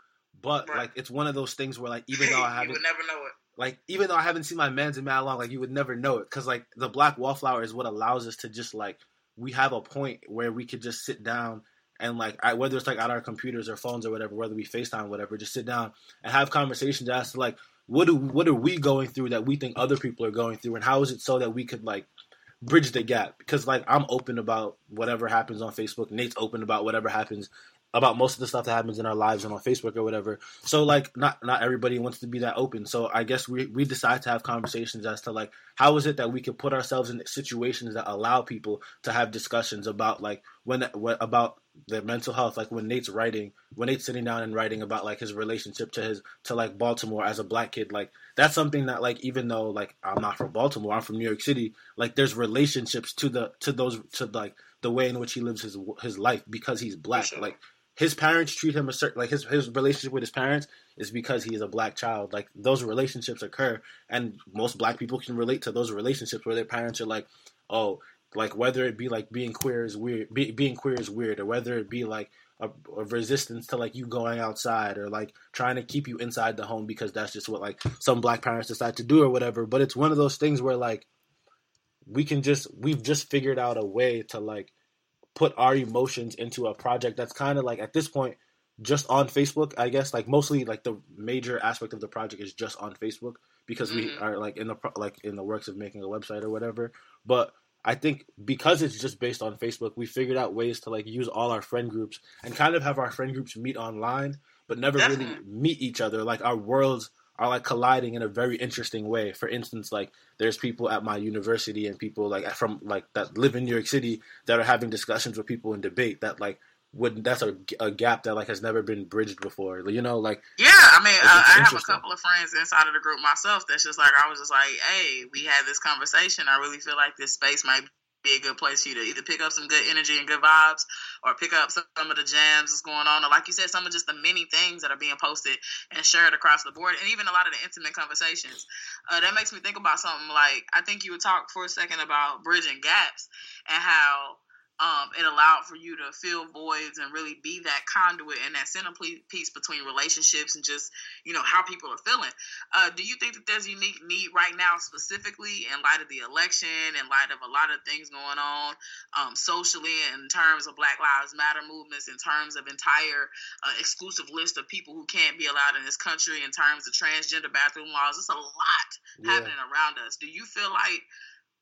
But right. like, it's one of those things where like, even [laughs] though I haven't, you would never know it like even though I haven't seen my man's in mad long, like you would never know it. Because like the black wallflower is what allows us to just like we have a point where we could just sit down and like I, whether it's like at our computers or phones or whatever, whether we FaceTime whatever, just sit down and have conversations as to like what do what are we going through that we think other people are going through, and how is it so that we could like bridge the gap? Because like I'm open about whatever happens on Facebook, Nate's open about whatever happens about most of the stuff that happens in our lives and on Facebook or whatever. So like not not everybody wants to be that open. So I guess we we decide to have conversations as to like how is it that we can put ourselves in situations that allow people to have discussions about like when what about their mental health like when Nate's writing when Nate's sitting down and writing about like his relationship to his to like Baltimore as a black kid like that's something that like even though like I'm not from Baltimore I'm from New York City like there's relationships to the to those to like the way in which he lives his his life because he's black like his parents treat him a certain like his his relationship with his parents is because he is a black child. Like those relationships occur, and most black people can relate to those relationships where their parents are like, oh, like whether it be like being queer is weird, be, being queer is weird, or whether it be like a, a, resistance to like you going outside or like trying to keep you inside the home because that's just what like some black parents decide to do or whatever. But it's one of those things where like we can just we've just figured out a way to like put our emotions into a project that's kind of like at this point just on Facebook, I guess. Like mostly, like the major aspect of the project is just on Facebook because mm-hmm. we are like in the like in the works of making a website or whatever. But I think because it's just based on Facebook, we figured out ways to like use all our friend groups and kind of have our friend groups meet online, but never Definitely. really meet each other. Like our worlds are like colliding in a very interesting way. For instance, like there's people at my university and people like from like that live in New York City that are having discussions with people in debate that like would that's a, a gap that like has never been bridged before. You know, like yeah, I mean, I, I have a couple of friends inside of the group myself that's just like I was just like, hey, we had this conversation. I really feel like this space might be a good place for you to either pick up some good energy and good vibes or pick up some, of the jams that's going on. Or like you said some of just the many things that are being posted and shared across the board and even a lot of the intimate conversations. Uh, that makes me think about something like i think you would talk for a second about bridging gaps and how um, it allowed for you to fill voids and really be that conduit and that centerpiece between relationships and just you know how people are feeling. Uh, do you think that there's a unique need right now, specifically in light of the election, in light of a lot of things going on um, socially, in terms of Black Lives Matter movements, in terms of entire uh, exclusive list of people who can't be allowed in this country, in terms of transgender bathroom laws? It's a lot yeah. happening around us. Do you feel like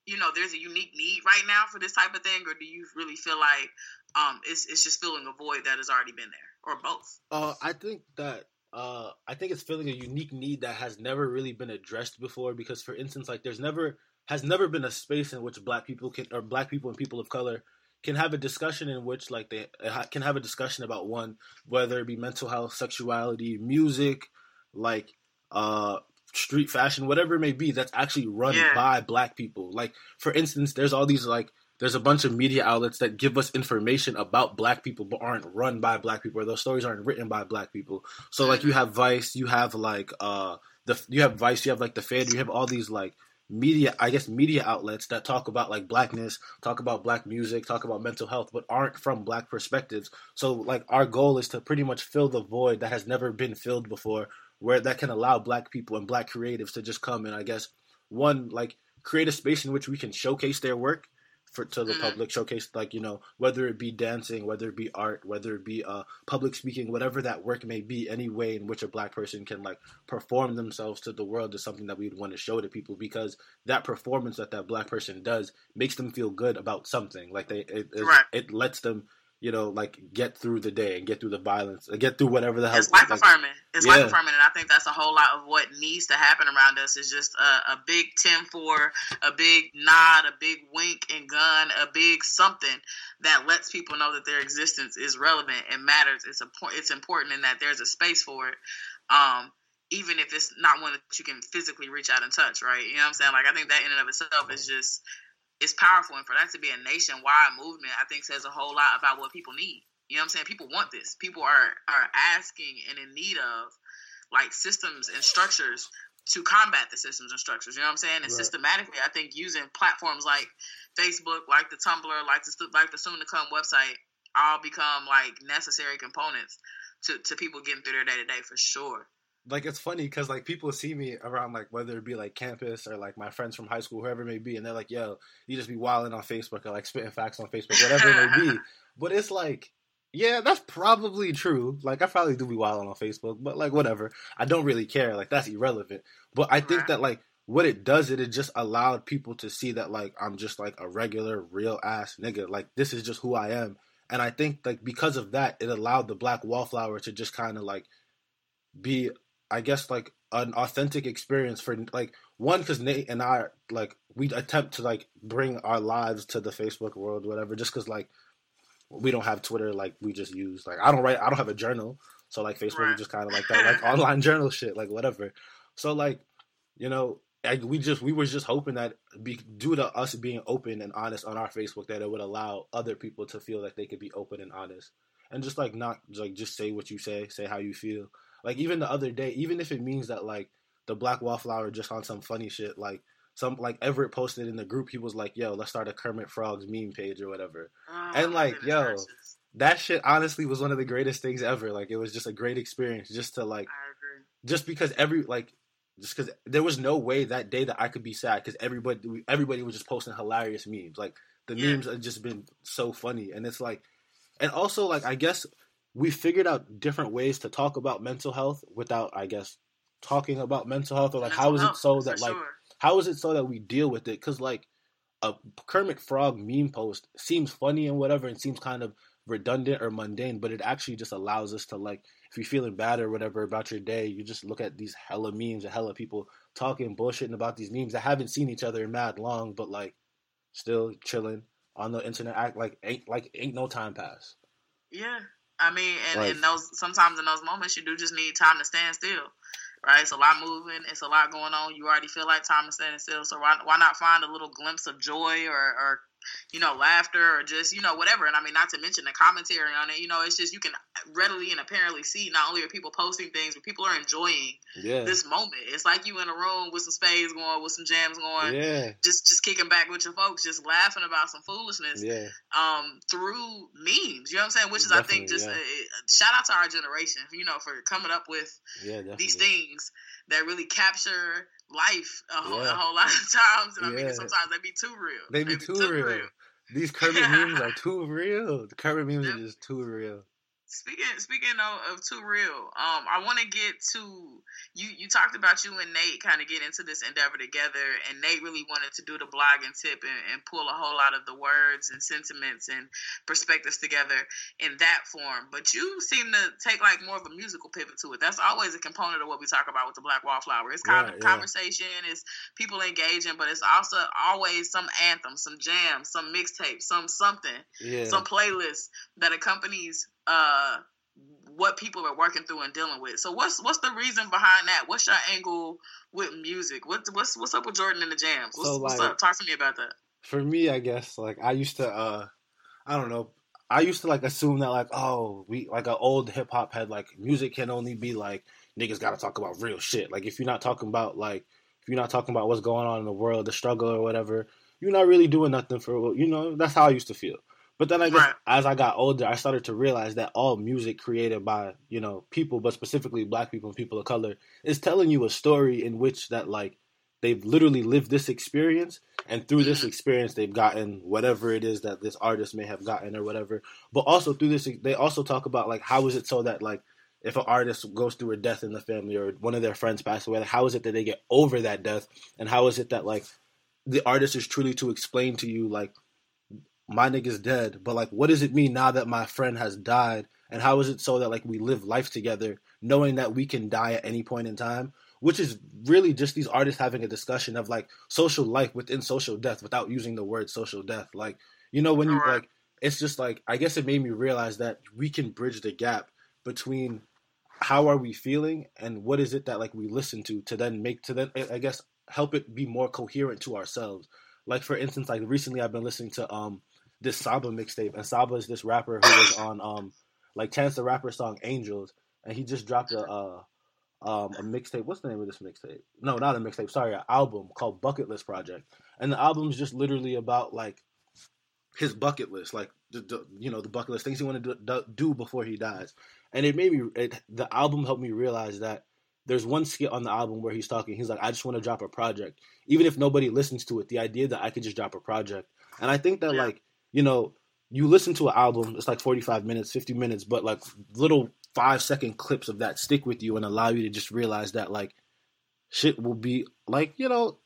you know there's a unique need right now for this type of thing, or do you really feel like um, it's it's just filling a void that has already been there, or both? Uh, I think that uh, I think it's filling a unique need that has never really been addressed before. Because, for instance, like there's never has never been a space in which Black people can or Black people and people of color can have a discussion in which like they can have a discussion about one whether it be mental health, sexuality, music, like uh street fashion, whatever it may be, that's actually run yeah. by black people. Like, for instance, there's all these like there's a bunch of media outlets that give us information about black people but aren't run by black people or those stories aren't written by black people. So like you mm-hmm. have Vice, you have like uh the you have Vice, you have like the Fed, you have all these like media i guess media outlets that talk about like blackness talk about black music talk about mental health but aren't from black perspectives so like our goal is to pretty much fill the void that has never been filled before where that can allow black people and black creatives to just come and i guess one like create a space in which we can showcase their work for to the mm-hmm. public showcase like you know whether it be dancing whether it be art whether it be uh public speaking whatever that work may be any way in which a black person can like perform themselves to the world is something that we would want to show to people because that performance that that black person does makes them feel good about something like they it, right. it lets them you know, like get through the day and get through the violence, get through whatever the hell. It's life like, affirming. It's yeah. life affirming, and I think that's a whole lot of what needs to happen around us. Is just a, a big ten for, a big nod, a big wink and gun, a big something that lets people know that their existence is relevant and matters. It's a it's important, and that there's a space for it. Um, even if it's not one that you can physically reach out and touch, right? You know what I'm saying? Like I think that in and of itself is just it's powerful. And for that to be a nationwide movement, I think says a whole lot about what people need. You know what I'm saying? People want this. People are are asking and in need of like systems and structures to combat the systems and structures. You know what I'm saying? And right. systematically, I think using platforms like Facebook, like the Tumblr, like the like the soon to come website, all become like necessary components to to people getting through their day to day for sure like it's funny because like people see me around like whether it be like campus or like my friends from high school, whoever it may be, and they're like, "Yo, you just be wilding on Facebook or like spitting facts on Facebook, whatever it may be." [laughs] But it's like, yeah, that's probably true. Like I probably do be wilding on Facebook, but like whatever, I don't really care. Like that's irrelevant. But I think that like what it does, it it just allowed people to see that like I'm just like a regular, real ass nigga. Like this is just who I am. And I think like because of that, it allowed the Black Wallflower to just kind of like be I guess like an authentic experience for like one because Nate and I like we attempt to like bring our lives to the Facebook world, whatever. Just because like we don't have Twitter, like we just use like I don't write, I don't have a journal, so like Facebook right. is just kind of like that, like [laughs] online journal shit, like whatever. So like you know, like we just we were just hoping that be, due to us being open and honest on our Facebook, that it would allow other people to feel like they could be open and honest, and just like not like just say what you say, say how you feel like even the other day, even if it means that like the Black Wallflower just on some funny shit, like some like Everett posted in the group, he was like, "Yo, let's start a Kermit Frogs meme page or whatever," oh, and like, yo, that shit honestly was one of the greatest things ever. Like, it was just a great experience just to like, just because every like, just because there was no way that day that I could be sad because everybody everybody was just posting hilarious memes. Like the yeah. memes have just been so funny, and it's like, and also like I guess we figured out different ways to talk about mental health without, I guess, talking about mental health or like mental how is it so that like sure. how is it so that we deal with it? Because like a Kermit Frog meme post seems funny and whatever, and seems kind of redundant or mundane, but it actually just allows us to like if you're feeling bad or whatever about your day, you just look at these hella memes and hella people talking bullshitting about these memes that haven't seen each other in mad long, but like still chilling on the internet, act like ain't like ain't no time pass. Yeah, I mean, and right. in those sometimes in those moments, you do just need time to stand still, right? It's a lot moving, it's a lot going on. You already feel like time is standing still, so why why not find a little glimpse of joy or, or you know, laughter or just, you know, whatever. And I mean, not to mention the commentary on it, you know, it's just you can readily and apparently see not only are people posting things, but people are enjoying yeah. this moment. It's like you in a room with some spades going, with some jams going, yeah. just just kicking back with your folks, just laughing about some foolishness yeah. um, through memes. You know what I'm saying? Which is, Definitely, I think, just yeah. a, shout out to our generation, you know, for coming up with these things that really capture life a whole, yeah. a whole lot of [laughs] times, and I mean sometimes they be too real. They be, they be too, too, real. real. These Kermit memes are [laughs] too real. The Kermit memes are just too real. Speaking speaking of, of too real, um, I want to get to you. You talked about you and Nate kind of get into this endeavor together, and Nate really wanted to do the blogging tip and, and pull a whole lot of the words and sentiments and perspectives together in that form. But you seem to take like more of a musical pivot to it. That's always a component of what we talk about with the Black Wallflower. It's kind yeah, of yeah. conversation, it's people engaging, but it's also always some anthem, some jam, some mixtape, some something, yeah. some playlist that accompanies uh what people are working through and dealing with. So what's what's the reason behind that? What's your angle with music? What's what's what's up with Jordan and the Jams? What's, so, like, what's up? Talk to me about that. For me, I guess like I used to uh I don't know. I used to like assume that like oh we like an old hip hop head like music can only be like niggas got to talk about real shit. Like if you're not talking about like if you're not talking about what's going on in the world, the struggle or whatever, you're not really doing nothing for you know. That's how I used to feel. But then I guess Right. as I got older, I started to realize that all music created by you know people, but specifically Black people and people of color, is telling you a story in which that like they've literally lived this experience, and through this mm-hmm. experience, they've gotten whatever it is that this artist may have gotten or whatever. But also through this, they also talk about like how is it so that like if an artist goes through a death in the family or one of their friends passed away, like, how is it that they get over that death, and how is it that like the artist is truly to explain to you like my nigga's dead, but like what does it mean now that my friend has died, and how is it so that like we live life together, knowing that we can die at any point in time, which is really just these artists having a discussion of like social life within social death without using the word social death, like you know when you like it's just like I guess it made me realize that we can bridge the gap between how are we feeling and what is it that like we listen to to then make to then I guess help it be more coherent to ourselves. Like for instance, like recently I've been listening to um this Saba mixtape, and Saba is this rapper who was on um like Chance the Rapper song Angels, and he just dropped a uh um a mixtape. What's the name of this mixtape? No, not a mixtape. Sorry, an album called Bucket List Project, and the album's just literally about like his bucket list, like the, the you know the bucket list things he wanted to do, do before he dies, and it made me it, the album helped me realize that there's one skit on the album where he's talking. He's like, I just want to drop a project, even if nobody listens to it. The idea that I could just drop a project, and I think that Yeah. like you know you listen to an album, it's like 45 minutes, 50 minutes, but like little five second clips of that stick with you and allow you to just realize that like shit will be like you know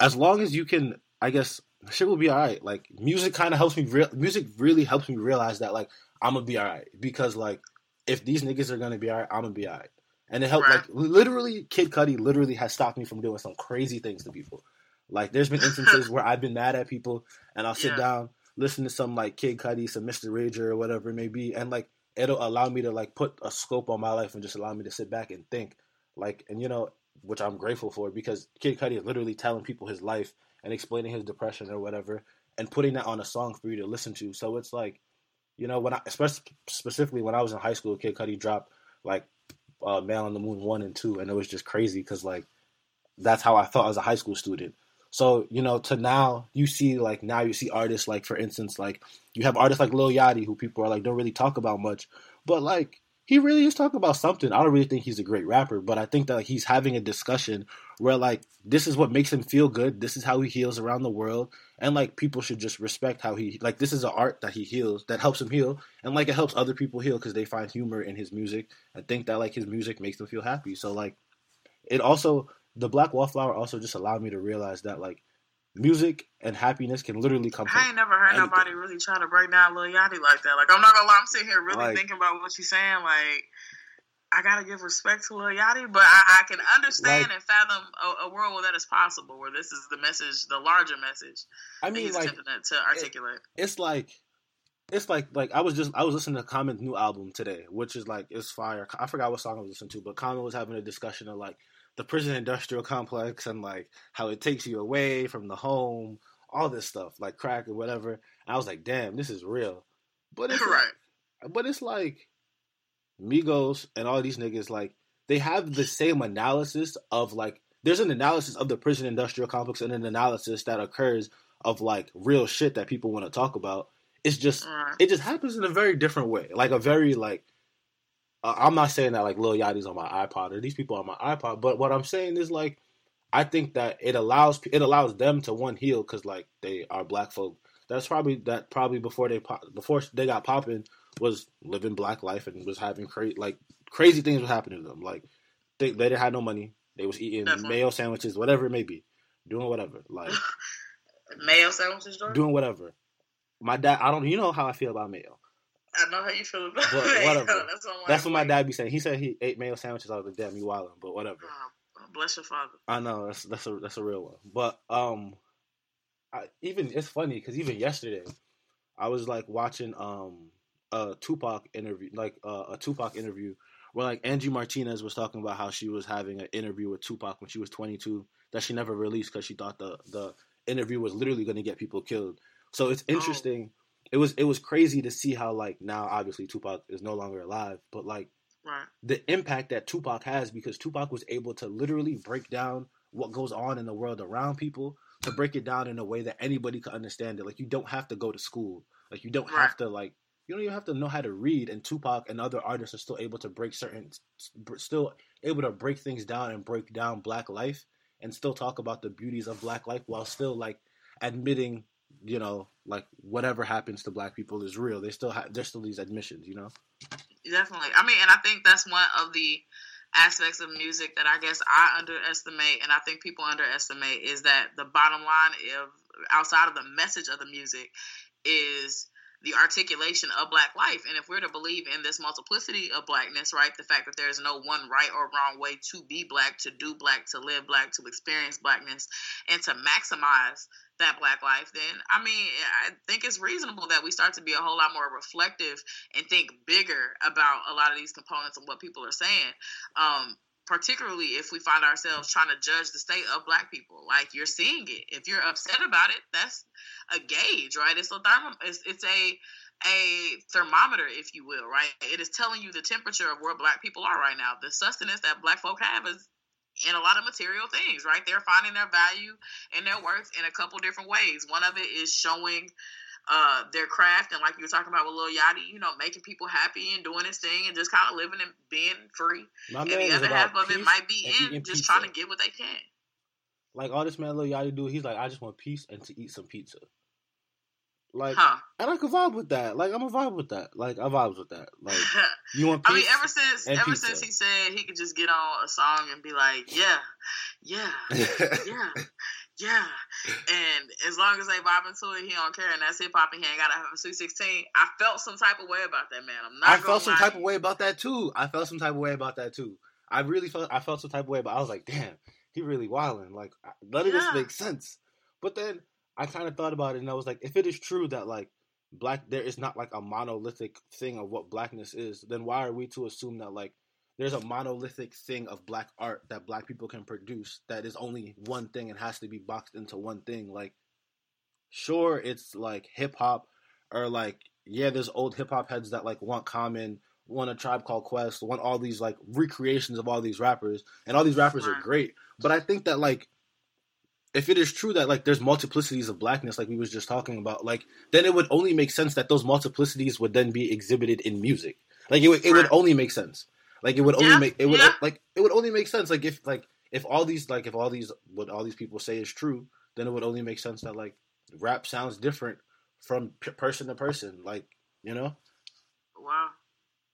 as long as you can i guess shit will be all right like music kind of helps me real music really helps me realize that like i'm gonna be all right because like if these niggas are gonna be all right i'm gonna be all right and it helped Right. like literally kid cudi literally has stopped me from doing some crazy things to people like there's been instances [laughs] where i've been mad at people and i'll sit Yeah. down listen to some like kid cudi some mr rager or whatever it may be and like it'll allow me to like put a scope on my life and just allow me to sit back and think like and you know which i'm grateful for because kid cudi is literally telling people his life and explaining his depression or whatever and putting that on a song for you to listen to. So it's like you know when i especially specifically when i was in high school kid cudi dropped like uh man on the moon 1 and 2 and it was just crazy because like that's how i felt as a high school student so you know to now you see like now you see artists like for instance like you have artists like lil yachty who people are like don't really talk about much. But like he really is talking about something. I don't really think he's a great rapper but i think that like, he's having a discussion where like this is what makes him feel good. This is how he heals around the world. And like people should just respect how he like this is an art that he heals that helps him heal. And like it helps other people heal because they find humor in his music. And think that like his music makes them feel happy. So like it also the black wallflower also just allowed me to realize that like music and happiness can literally come I ain't never heard anything. nobody really try to break down Lil Yachty like that. Like I'm not gonna lie, I'm sitting here really Like- thinking about what you're saying. Like I gotta give respect to Lil Yachty, but I, I can understand Like- and fathom a, a world where that is possible, where this is the message, the larger message i mean like to, articulate. it's like it's like like I was just I was listening to Common's new album today, which is like it's fire. I forgot what song I was listening to, but Common was having a discussion of like the prison industrial complex and like how it takes you away from the home, all this stuff, like crack or whatever. And I was like, damn, this is real. But it's Right. like, but it's like Migos and all these niggas like they have the same analysis of like there's an analysis of the prison industrial complex and an analysis that occurs of like real shit that people want to talk about. It's just it just happens in a very different way, like a very like. Uh, I'm not saying that like Lil Yachty's on my iPod or these people on my iPod, but what I'm saying is like, I think that it allows it allows them to one heal because like they are black folk. That's probably that probably before they pop, before they got popping was living black life and was having crazy like crazy things were happening to them. Like they they didn't have no money. They was eating Definitely. mayo sandwiches, whatever it may be, doing whatever. Like [laughs] Mayo sandwiches, Jordan. doing whatever. My dad, I don't, you know how I feel about mayo. I know how you feel about But [laughs] mayo. whatever. That's what, That's what my dad be saying. He said he ate mayo sandwiches. I was like, damn, you wildin', but whatever. oh, bless your father. I know that's that's a that's a real one. But um, I, even it's funny because even yesterday, I was like watching um a Tupac interview, like uh, a Tupac interview where like Angie Martinez was talking about how she was having an interview with Tupac when she was 22 that she never released because she thought the the interview was literally going to get people killed. So it's interesting. It was it was crazy to see how like now obviously Tupac is no longer alive, but like Right. the impact that Tupac has because Tupac was able to literally break down what goes on in the world around people to break it down in a way that anybody could understand it. Like you don't have to go to school. Like you don't Right. have to like you don't even have to know how to read. And Tupac and other artists are still able to break certain, still able to break things down and break down Black life and still talk about the beauties of Black life while still like admitting, you know, like whatever happens to Black people is real. They still have there's still these admissions, you know. Definitely. I mean, and I think that's one of the aspects of music that I guess I underestimate, and I think people underestimate is that the bottom line of outside of the message of the music is the articulation of black life. And if we're to believe in this multiplicity of blackness, right, the fact that there's no one right or wrong way to be black, to do black, to live black, to experience blackness, and to maximize that black life, then I mean, I think it's reasonable that we start to be a whole lot more reflective and think bigger about a lot of these components and what people are saying. Um, particularly if we find ourselves trying to judge the state of black people. Like you're seeing it. If you're upset about it that's a gauge right? It's a thermo- it's, it's a a thermometer if you will right? It is telling you the temperature of where black people are right now. The sustenance that black folk have is in a lot of material things right? They're finding their value and their worth in a couple different ways. One of it is showing uh, their craft and like you were talking about with Lil Yachty, you know, making people happy and doing his thing and just kind of living and being free. My and the other half of it might be in just pizza. trying to get what they can. Like all this man Lil Yachty do, he's like, I just want peace and to eat some pizza. Like, Huh. and I can vibe with that. Like, I'm a vibe with that. Like, I vibes with that. [laughs] Like, you want I mean, ever since ever pizza. since he said he could just get on a song and be like, yeah, yeah, [laughs] yeah, yeah, and as long as they vibing to it, he don't care, and that's hip hop, and he ain't gotta have a sweet sixteen. I felt some type of way about that man. I'm not. I felt some lie type of way about that too. I felt some type of way about that too. I really felt I felt some type of way, but I was like, damn, he really wilding. Like none of this makes sense. But then I kind of thought about it, and I was like, if it is true that like black there is not like a monolithic thing of what blackness is, then why are we to assume that like there's a monolithic thing of black art that black people can produce that is only one thing and has to be boxed into one thing? Like, sure, it's like hip hop or like yeah, there's old hip hop heads that like want Common, want a tribe called Quest, want all these like recreations of all these rappers, and all these rappers are great. But I think that like if it is true that like there's multiplicities of blackness, like we was just talking about, like then it would only make sense that those multiplicities would then be exhibited in music. Like it would it would only make sense. Like it would only Yeah, make it would yeah. like it would only make sense like if like if all these like if all these what all these people say is true, then it would only make sense that like rap sounds different from p- person to person. Like you know. Wow.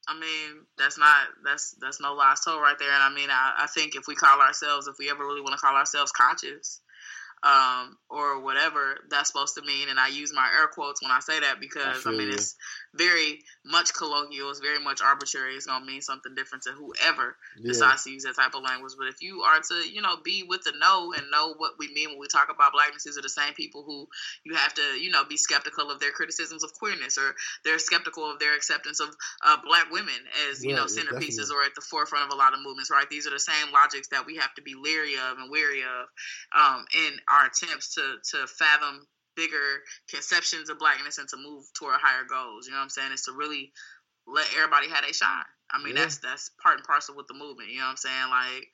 I mean, that's not that's that's no lies told right there. And I mean, I, I think if we call ourselves, if we ever really want to call ourselves conscious, um, or whatever that's supposed to mean, and I use my air quotes when I say that because I, feel mean you. it's very much colloquial, it's very much arbitrary. It's gonna mean something different to whoever Yeah. decides to use that type of language. But if you are to, you know, be with the know and know what we mean when we talk about blackness, these are the same people who you have to, you know, be skeptical of their criticisms of queerness or they're skeptical of their acceptance of uh, black women as, you Yeah, know, centerpieces definitely. or at the forefront of a lot of movements, right? These are the same logics that we have to be leery of and wary of um, in our attempts to, to fathom bigger conceptions of blackness and to move toward higher goals. You know what I'm saying? It's to really let everybody have a shine. I mean, Yeah. that's that's part and parcel with the movement. You know what I'm saying? Like,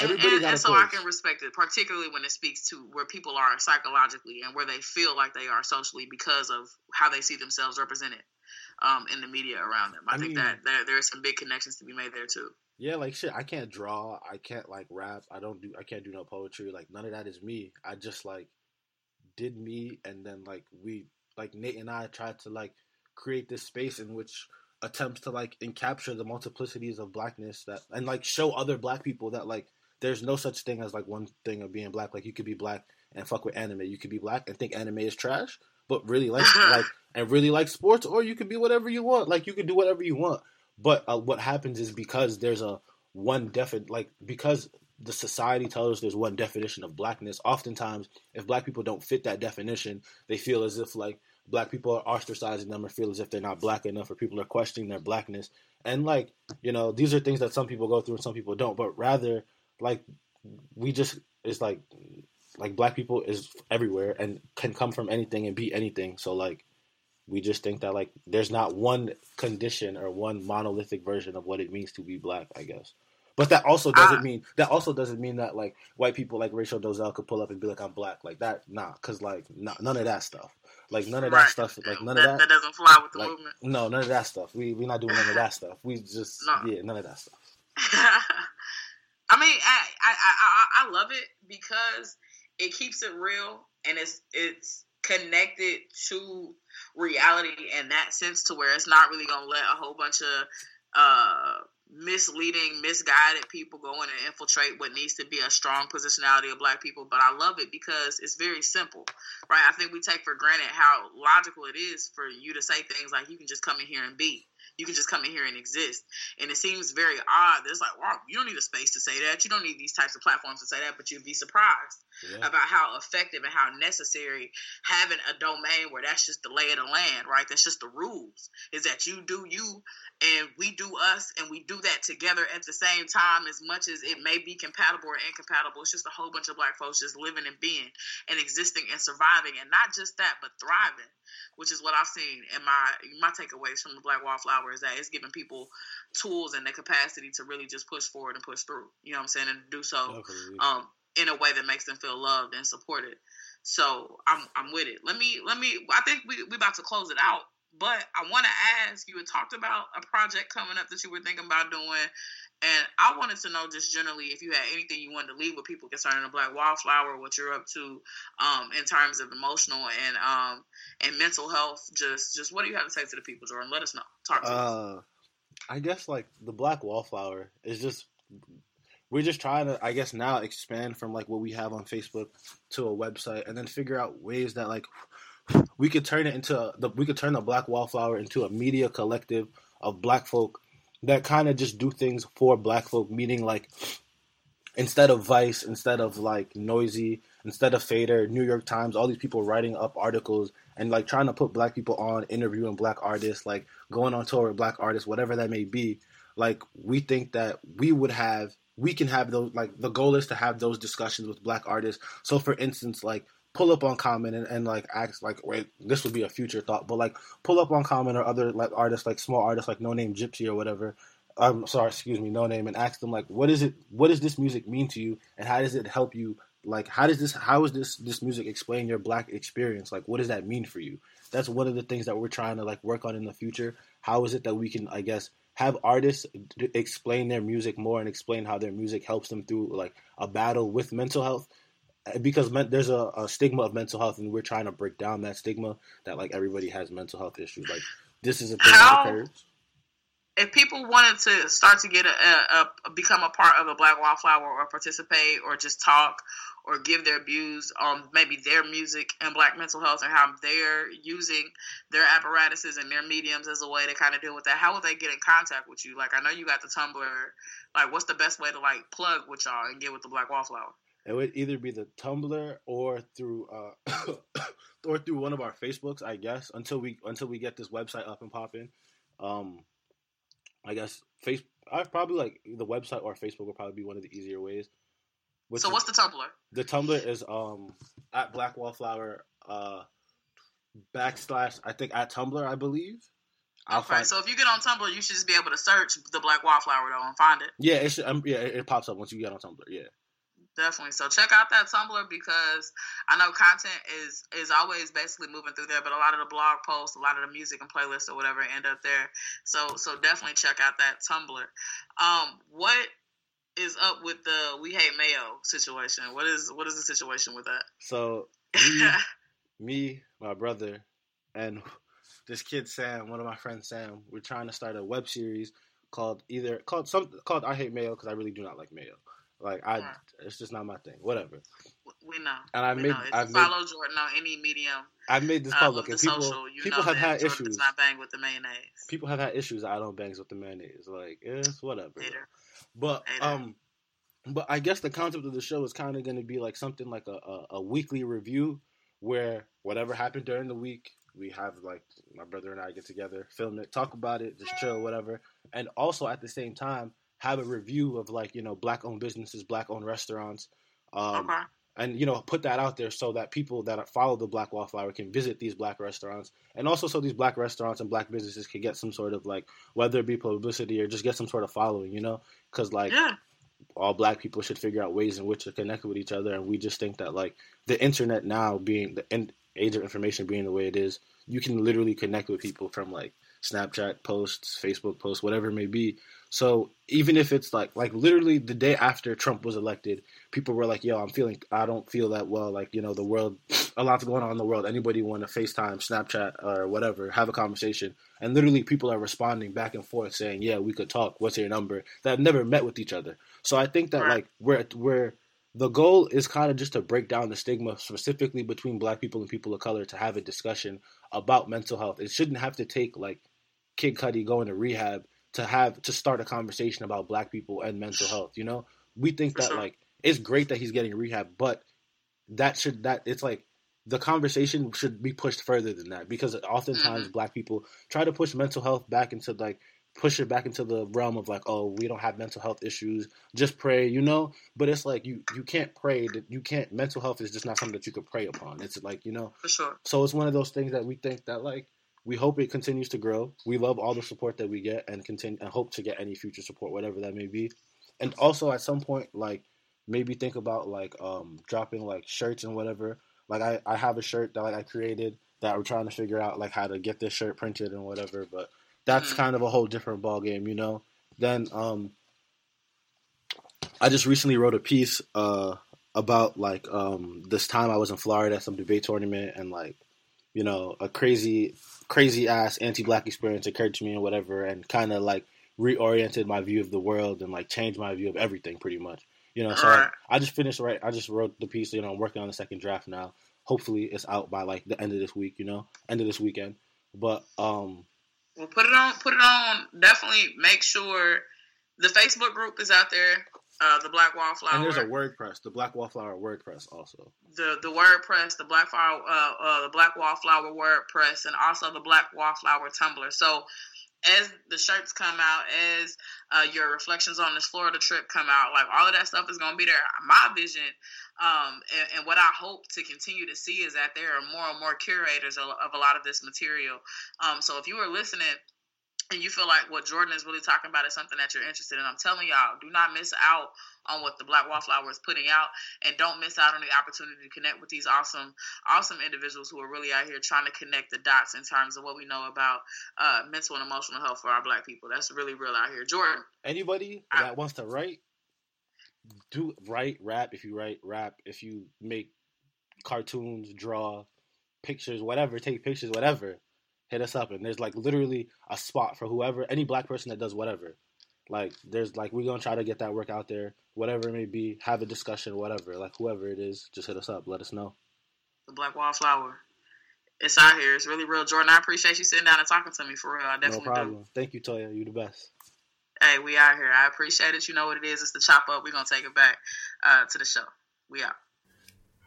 and, Everybody and, and so I can respect it, particularly when it speaks to where people are psychologically and where they feel like they are socially because of how they see themselves represented um, in the media around them. I, I think mean- that there there are some big connections to be made there too. Yeah, like shit. I can't draw. I can't like rap. I don't do. I can't do no poetry. Like none of that is me. I just like did me, and then like we, like Nate and I tried to like create this space in which attempts to like encapture the multiplicities of blackness that and like show other black people that like there's no such thing as like one thing of being black. Like you could be black and fuck with anime. You could be black and think anime is trash, but really like [laughs] like and really like sports, or you could be whatever you want. Like you could do whatever you want. But uh, what happens is because there's a one definite like because the society tells us there's one definition of blackness. Oftentimes, if black people don't fit that definition, they feel as if like black people are ostracizing them or feel as if they're not black enough or people are questioning their blackness. And like you know, these are things that some people go through and some people don't. But rather, like we just it's like like black people is everywhere and can come from anything and be anything. So like we just think that like there's not one condition or one monolithic version of what it means to be black, I guess. But that also doesn't Ah. mean that also doesn't mean that like white people like Rachel Dolezal could pull up and be like I'm black like that. Nah, because like nah, none of that stuff. Like none of that stuff. Like none that, of that. that doesn't fly with the like movement. no, none of that stuff. We we not doing none of that stuff. We just No. yeah, none of that stuff. [laughs] I mean, I, I I I love it because it keeps it real and it's it's connected to reality in that sense to where it's not really gonna let a whole bunch of uh misleading, misguided people go in and infiltrate what needs to be a strong positionality of black people. But I love it because it's very simple, right? I think we take for granted how logical it is for you to say things like you can just come in here and be. You can just come in here and exist. And it seems very odd. There's like, wow, you don't need a space to say that. You don't need these types of platforms to say that, but you'd be surprised Yeah. about how effective and how necessary having a domain where that's just the lay of the land, right? That's just the rules. Is that you do you and we do us and we do that together at the same time as much as it may be compatible or incompatible. It's just a whole bunch of black folks just living and being and existing and surviving and not just that, but thriving, which is what I've seen in my my takeaways from the Black Wallflower is that it's giving people tools and the capacity to really just push forward and push through. You know what I'm saying? And do so um, in a way that makes them feel loved and supported. So I'm I'm with it. Let me let me. I think we we about to close it out, but I want to ask. You had talked about a project coming up that you were thinking about doing, and I wanted to know just generally if you had anything you wanted to leave with people concerning the Black Wallflower, what you're up to, um, in terms of emotional and um and mental health. Just just what do you have to say to the people, Jordan? Let us know. Talk to us. Uh, I guess like the black wallflower is just we're just trying to I guess now expand from like what we have on Facebook to a website and then figure out ways that like we could turn it into the we could turn the black wallflower into a media collective of black folk that kind of just do things for black folk meaning like instead of Vice, instead of like Noisey, instead of Fader, New York Times, all these people writing up articles and like trying to put black people on, interviewing black artists, like going on tour with black artists, whatever that may be. Like we think that we would have, we can have those. Like the goal is to have those discussions with black artists. So for instance, like pull up on Common and, and like ask like wait this would be a future thought, but like pull up on Common or other like artists like small artists like Noname Gypsy or whatever. I'm sorry, excuse me, Noname, and ask them like what is it? What does this music mean to you, and how does it help you? Like how does this? How is this this music explain your black experience? Like what does that mean for you? That's one of the things that we're trying to like work on in the future. How is it that we can I guess have artists explain their music more and explain how their music helps them through like a battle with mental health because men, there's a, a stigma of mental health and we're trying to break down that stigma that like everybody has mental health issues like this is a thing How- that occurs if people wanted to start to get a, a, a become a part of a Black Wallflower or participate or just talk or give their views on maybe their music and Black mental health and how they're using their apparatuses and their mediums as a way to kind of deal with that, how would they get in contact with you? Like I know you got the Tumblr. Like what's the best way to like plug with y'all and get with the Black Wallflower? It would either be the tumblr or through uh [coughs] or through one of our facebooks i guess until we until we get this website up and popping um i guess face i probably like the website or facebook would probably be one of the easier ways So what's the Tumblr? The Tumblr is um at Black Wallflower uh backslash I think at Tumblr I believe. I'll Okay, find. so if you get on Tumblr, you should just be able to search the Black Wallflower though and find it. yeah, it should, um, yeah it, it pops up once you get on Tumblr. Yeah. Definitely. So check out that Tumblr because I know content is is always basically moving through there, but a lot of the blog posts, a lot of the music and playlists or whatever end up there. So so definitely check out that Tumblr. Um, what is up with the We Hate Mayo situation? What is what is the situation with that? So me, [laughs] me, my brother, and this kid Sam, one of my friends Sam, we're trying to start a web series called either called some called I Hate Mayo because I really do not like mayo. Like I, Right. it's just not my thing. Whatever. we know. And I we made know. If I you made follow Jordan on any medium I made this uh, public the and people social, people have had Jordan issues. not bang with the mayonnaise. people have had issues. that I don't bangs with the mayonnaise. Like, it's whatever. Hater. But Hater. um, but I guess the concept of the show is kind of going to be like something like a, a a weekly review where whatever happened during the week, we have like my brother and I get together, film it, talk about it, just chill, whatever, and also at the same time have a review of like you know black owned businesses, black owned restaurants, um, okay. and you know put that out there so that people that follow the Black Wallflower can visit these black restaurants, and also so these black restaurants and black businesses can get some sort of like whether it be publicity or just get some sort of following, you know, because like. Yeah. All black people should figure out ways in which to connect with each other, and we just think that like the internet now being the in- age of information being the way it is, you can literally connect with people from like Snapchat posts, Facebook posts, whatever it may be. So even if it's like like literally the day after Trump was elected, people were like, "Yo, I'm feeling I don't feel that well. Like you know the world, a lot's going on in the world. Anybody want to FaceTime, Snapchat, or whatever, have a conversation?" And literally people are responding back and forth saying, "Yeah, we could talk. What's your number?" That never met with each other. So I think that like we're we're the goal is kind of just to break down the stigma specifically between black people and people of color to have a discussion about mental health. It shouldn't have to take like Kid Cudi going to rehab to have to start a conversation about black people and mental health. You know, we think that like it's great that he's getting rehab, but that should that it's like the conversation should be pushed further than that because oftentimes mm-hmm. black people try to push mental health back into like push it back into the realm of like oh we don't have mental health issues just pray you know? But it's like you you can't pray that you can't mental health is just not something that you could pray upon. It's like you know? For sure. so it's one of those things that we think that like we hope it continues to grow. We love all the support that we get and continue and hope to get any future support, whatever that may be. And also at some point, like maybe think about like um dropping like shirts and whatever. Like I, I have a shirt that like I created that we're trying to figure out like how to get this shirt printed and whatever, but that's Mhm. kind of a whole different ball game, you know. Then um I just recently wrote a piece uh about like um this time I was in Florida at some debate tournament and like you know a crazy crazy ass anti-black experience occurred to me and whatever and kind of like reoriented my view of the world and like changed my view of everything pretty much you know so. I, I just finished right i just wrote the piece you know i'm working on the second draft now hopefully it's out by like the end of this week you know end of this weekend but um Well, put it on. Put it on. Definitely make sure the Facebook group is out there. Uh, the Black Wallflower. and there's a wordpress the black wallflower wordpress also the the WordPress, the Black Flower, uh, uh, the Black Wallflower WordPress, and also the Black Wallflower Tumblr. So, as the shirts come out, as uh, your reflections on this Florida trip come out, like all of that stuff is going to be there. My vision, um, and, and what I hope to continue to see is that there are more and more curators of, of a lot of this material. Um, so, if you are listening. And you feel like what Jordan is really talking about is something that you're interested in. I'm telling y'all, do not miss out on what the Black Wallflower is putting out and don't miss out on the opportunity to connect with these awesome awesome individuals who are really out here trying to connect the dots in terms of what we know about uh, mental and emotional health for our black people. That's really real out here. Jordan. Anybody I- that wants to write do write rap if you write rap if you make cartoons draw pictures whatever take pictures whatever hit us up and there's like literally a spot for whoever any black person that does whatever. Like there's like we're gonna try to get that work out there whatever it may be have a discussion whatever like whoever it is just hit us up let us know. The black wallflower. It's out here. It's really real jordan. I appreciate you sitting down and talking to me for real. I no definitely do. problem. Thank you toya. You the best. Hey we out here. I appreciate it. You know what it is. It's the chop up. We're gonna take it back uh, to the show. We out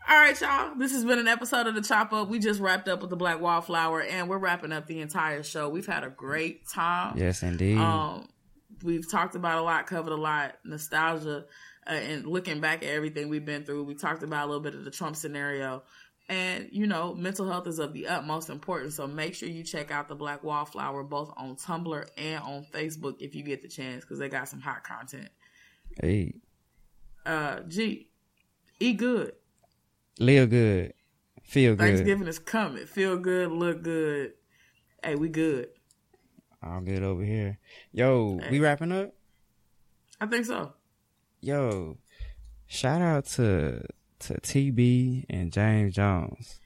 all right, y'all. This has been an episode of the Chop Up. We just wrapped up with the Black Wallflower, and we're wrapping up the entire show. We've had a great time. Yes, indeed. Um, we've talked about a lot, covered a lot, nostalgia, uh, and looking back at everything we've been through. We talked about a little bit of the Trump scenario, and you know, mental health is of the utmost importance. So make sure you check out the Black Wallflower both on Tumblr and on Facebook if you get the chance, because they got some hot content. hey, Uh, G, eat good. Live good, feel good. Thanksgiving is coming. Feel good, look good. Hey, we good. All good over here. Yo, we wrapping up. I think so. Yo, shout out to to TB and James Jones.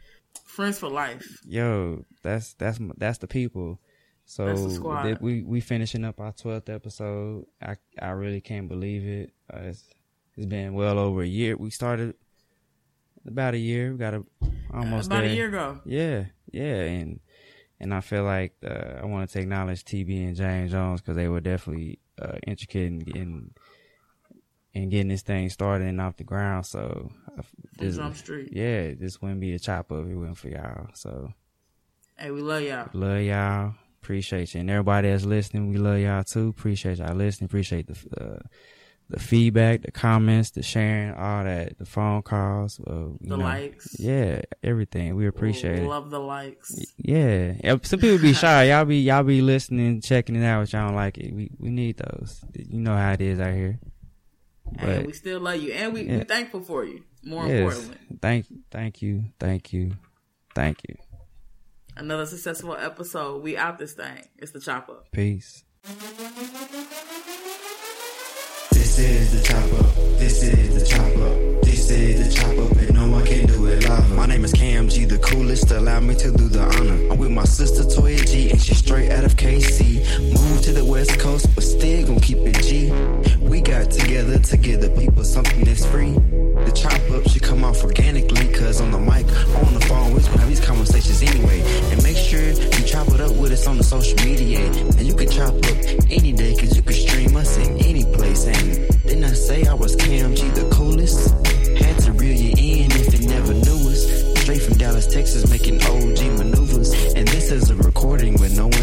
Friends for life. Yo, that's that's that's the people. So That's the squad. we we finishing up our twelfth episode. I I really can't believe it. Uh, it's, it's been well over a year. We started about a year. We got a almost About there. a year ago. Yeah, yeah, and and I feel like uh, I want to acknowledge TB and James Jones because they were definitely uh, intricate in getting in getting this thing started and off the ground. So uh, this, Jump Street. yeah, this wouldn't be a chop up it wouldn't for y'all. So Hey, we love y'all. love y'all, appreciate you, and everybody that's listening, we love y'all too. Appreciate y'all listening. Appreciate the uh, the feedback, the comments, the sharing, all that, the phone calls, uh, the know, likes. Yeah, everything. We appreciate it. Love the likes. Yeah, some people be shy. [laughs] Y'all be y'all be listening, checking it out. But y'all don't like it. We we need those. You know how it is out here. and But we still love you, and we Yeah. we thankful for you. More yes, importantly, thank thank you, thank you, thank you. another successful episode. We out this thing. It's the chop up. Peace. This is the chopper. This is the chopper. This is the chopper, but no, one can do it live. My name is Cam G, the coolest. Allow me to do the honor. I'm with my sister Toya G, and she's straight out of KC. Moved to the West Coast, but still gon' keep it G. We got together to give the people something that's free. The chop up should come off organically, cause on the mic, on the phone, we're have these conversations anyway. And make sure you chop it up with us on the social media. And you can chop up any day, cause you can stream us in any place. And didn't I say I was Cam G, the coolest? Had to reel you in if you never knew us. Straight from Dallas, Texas, making OG maneuvers. And this is a recording with no one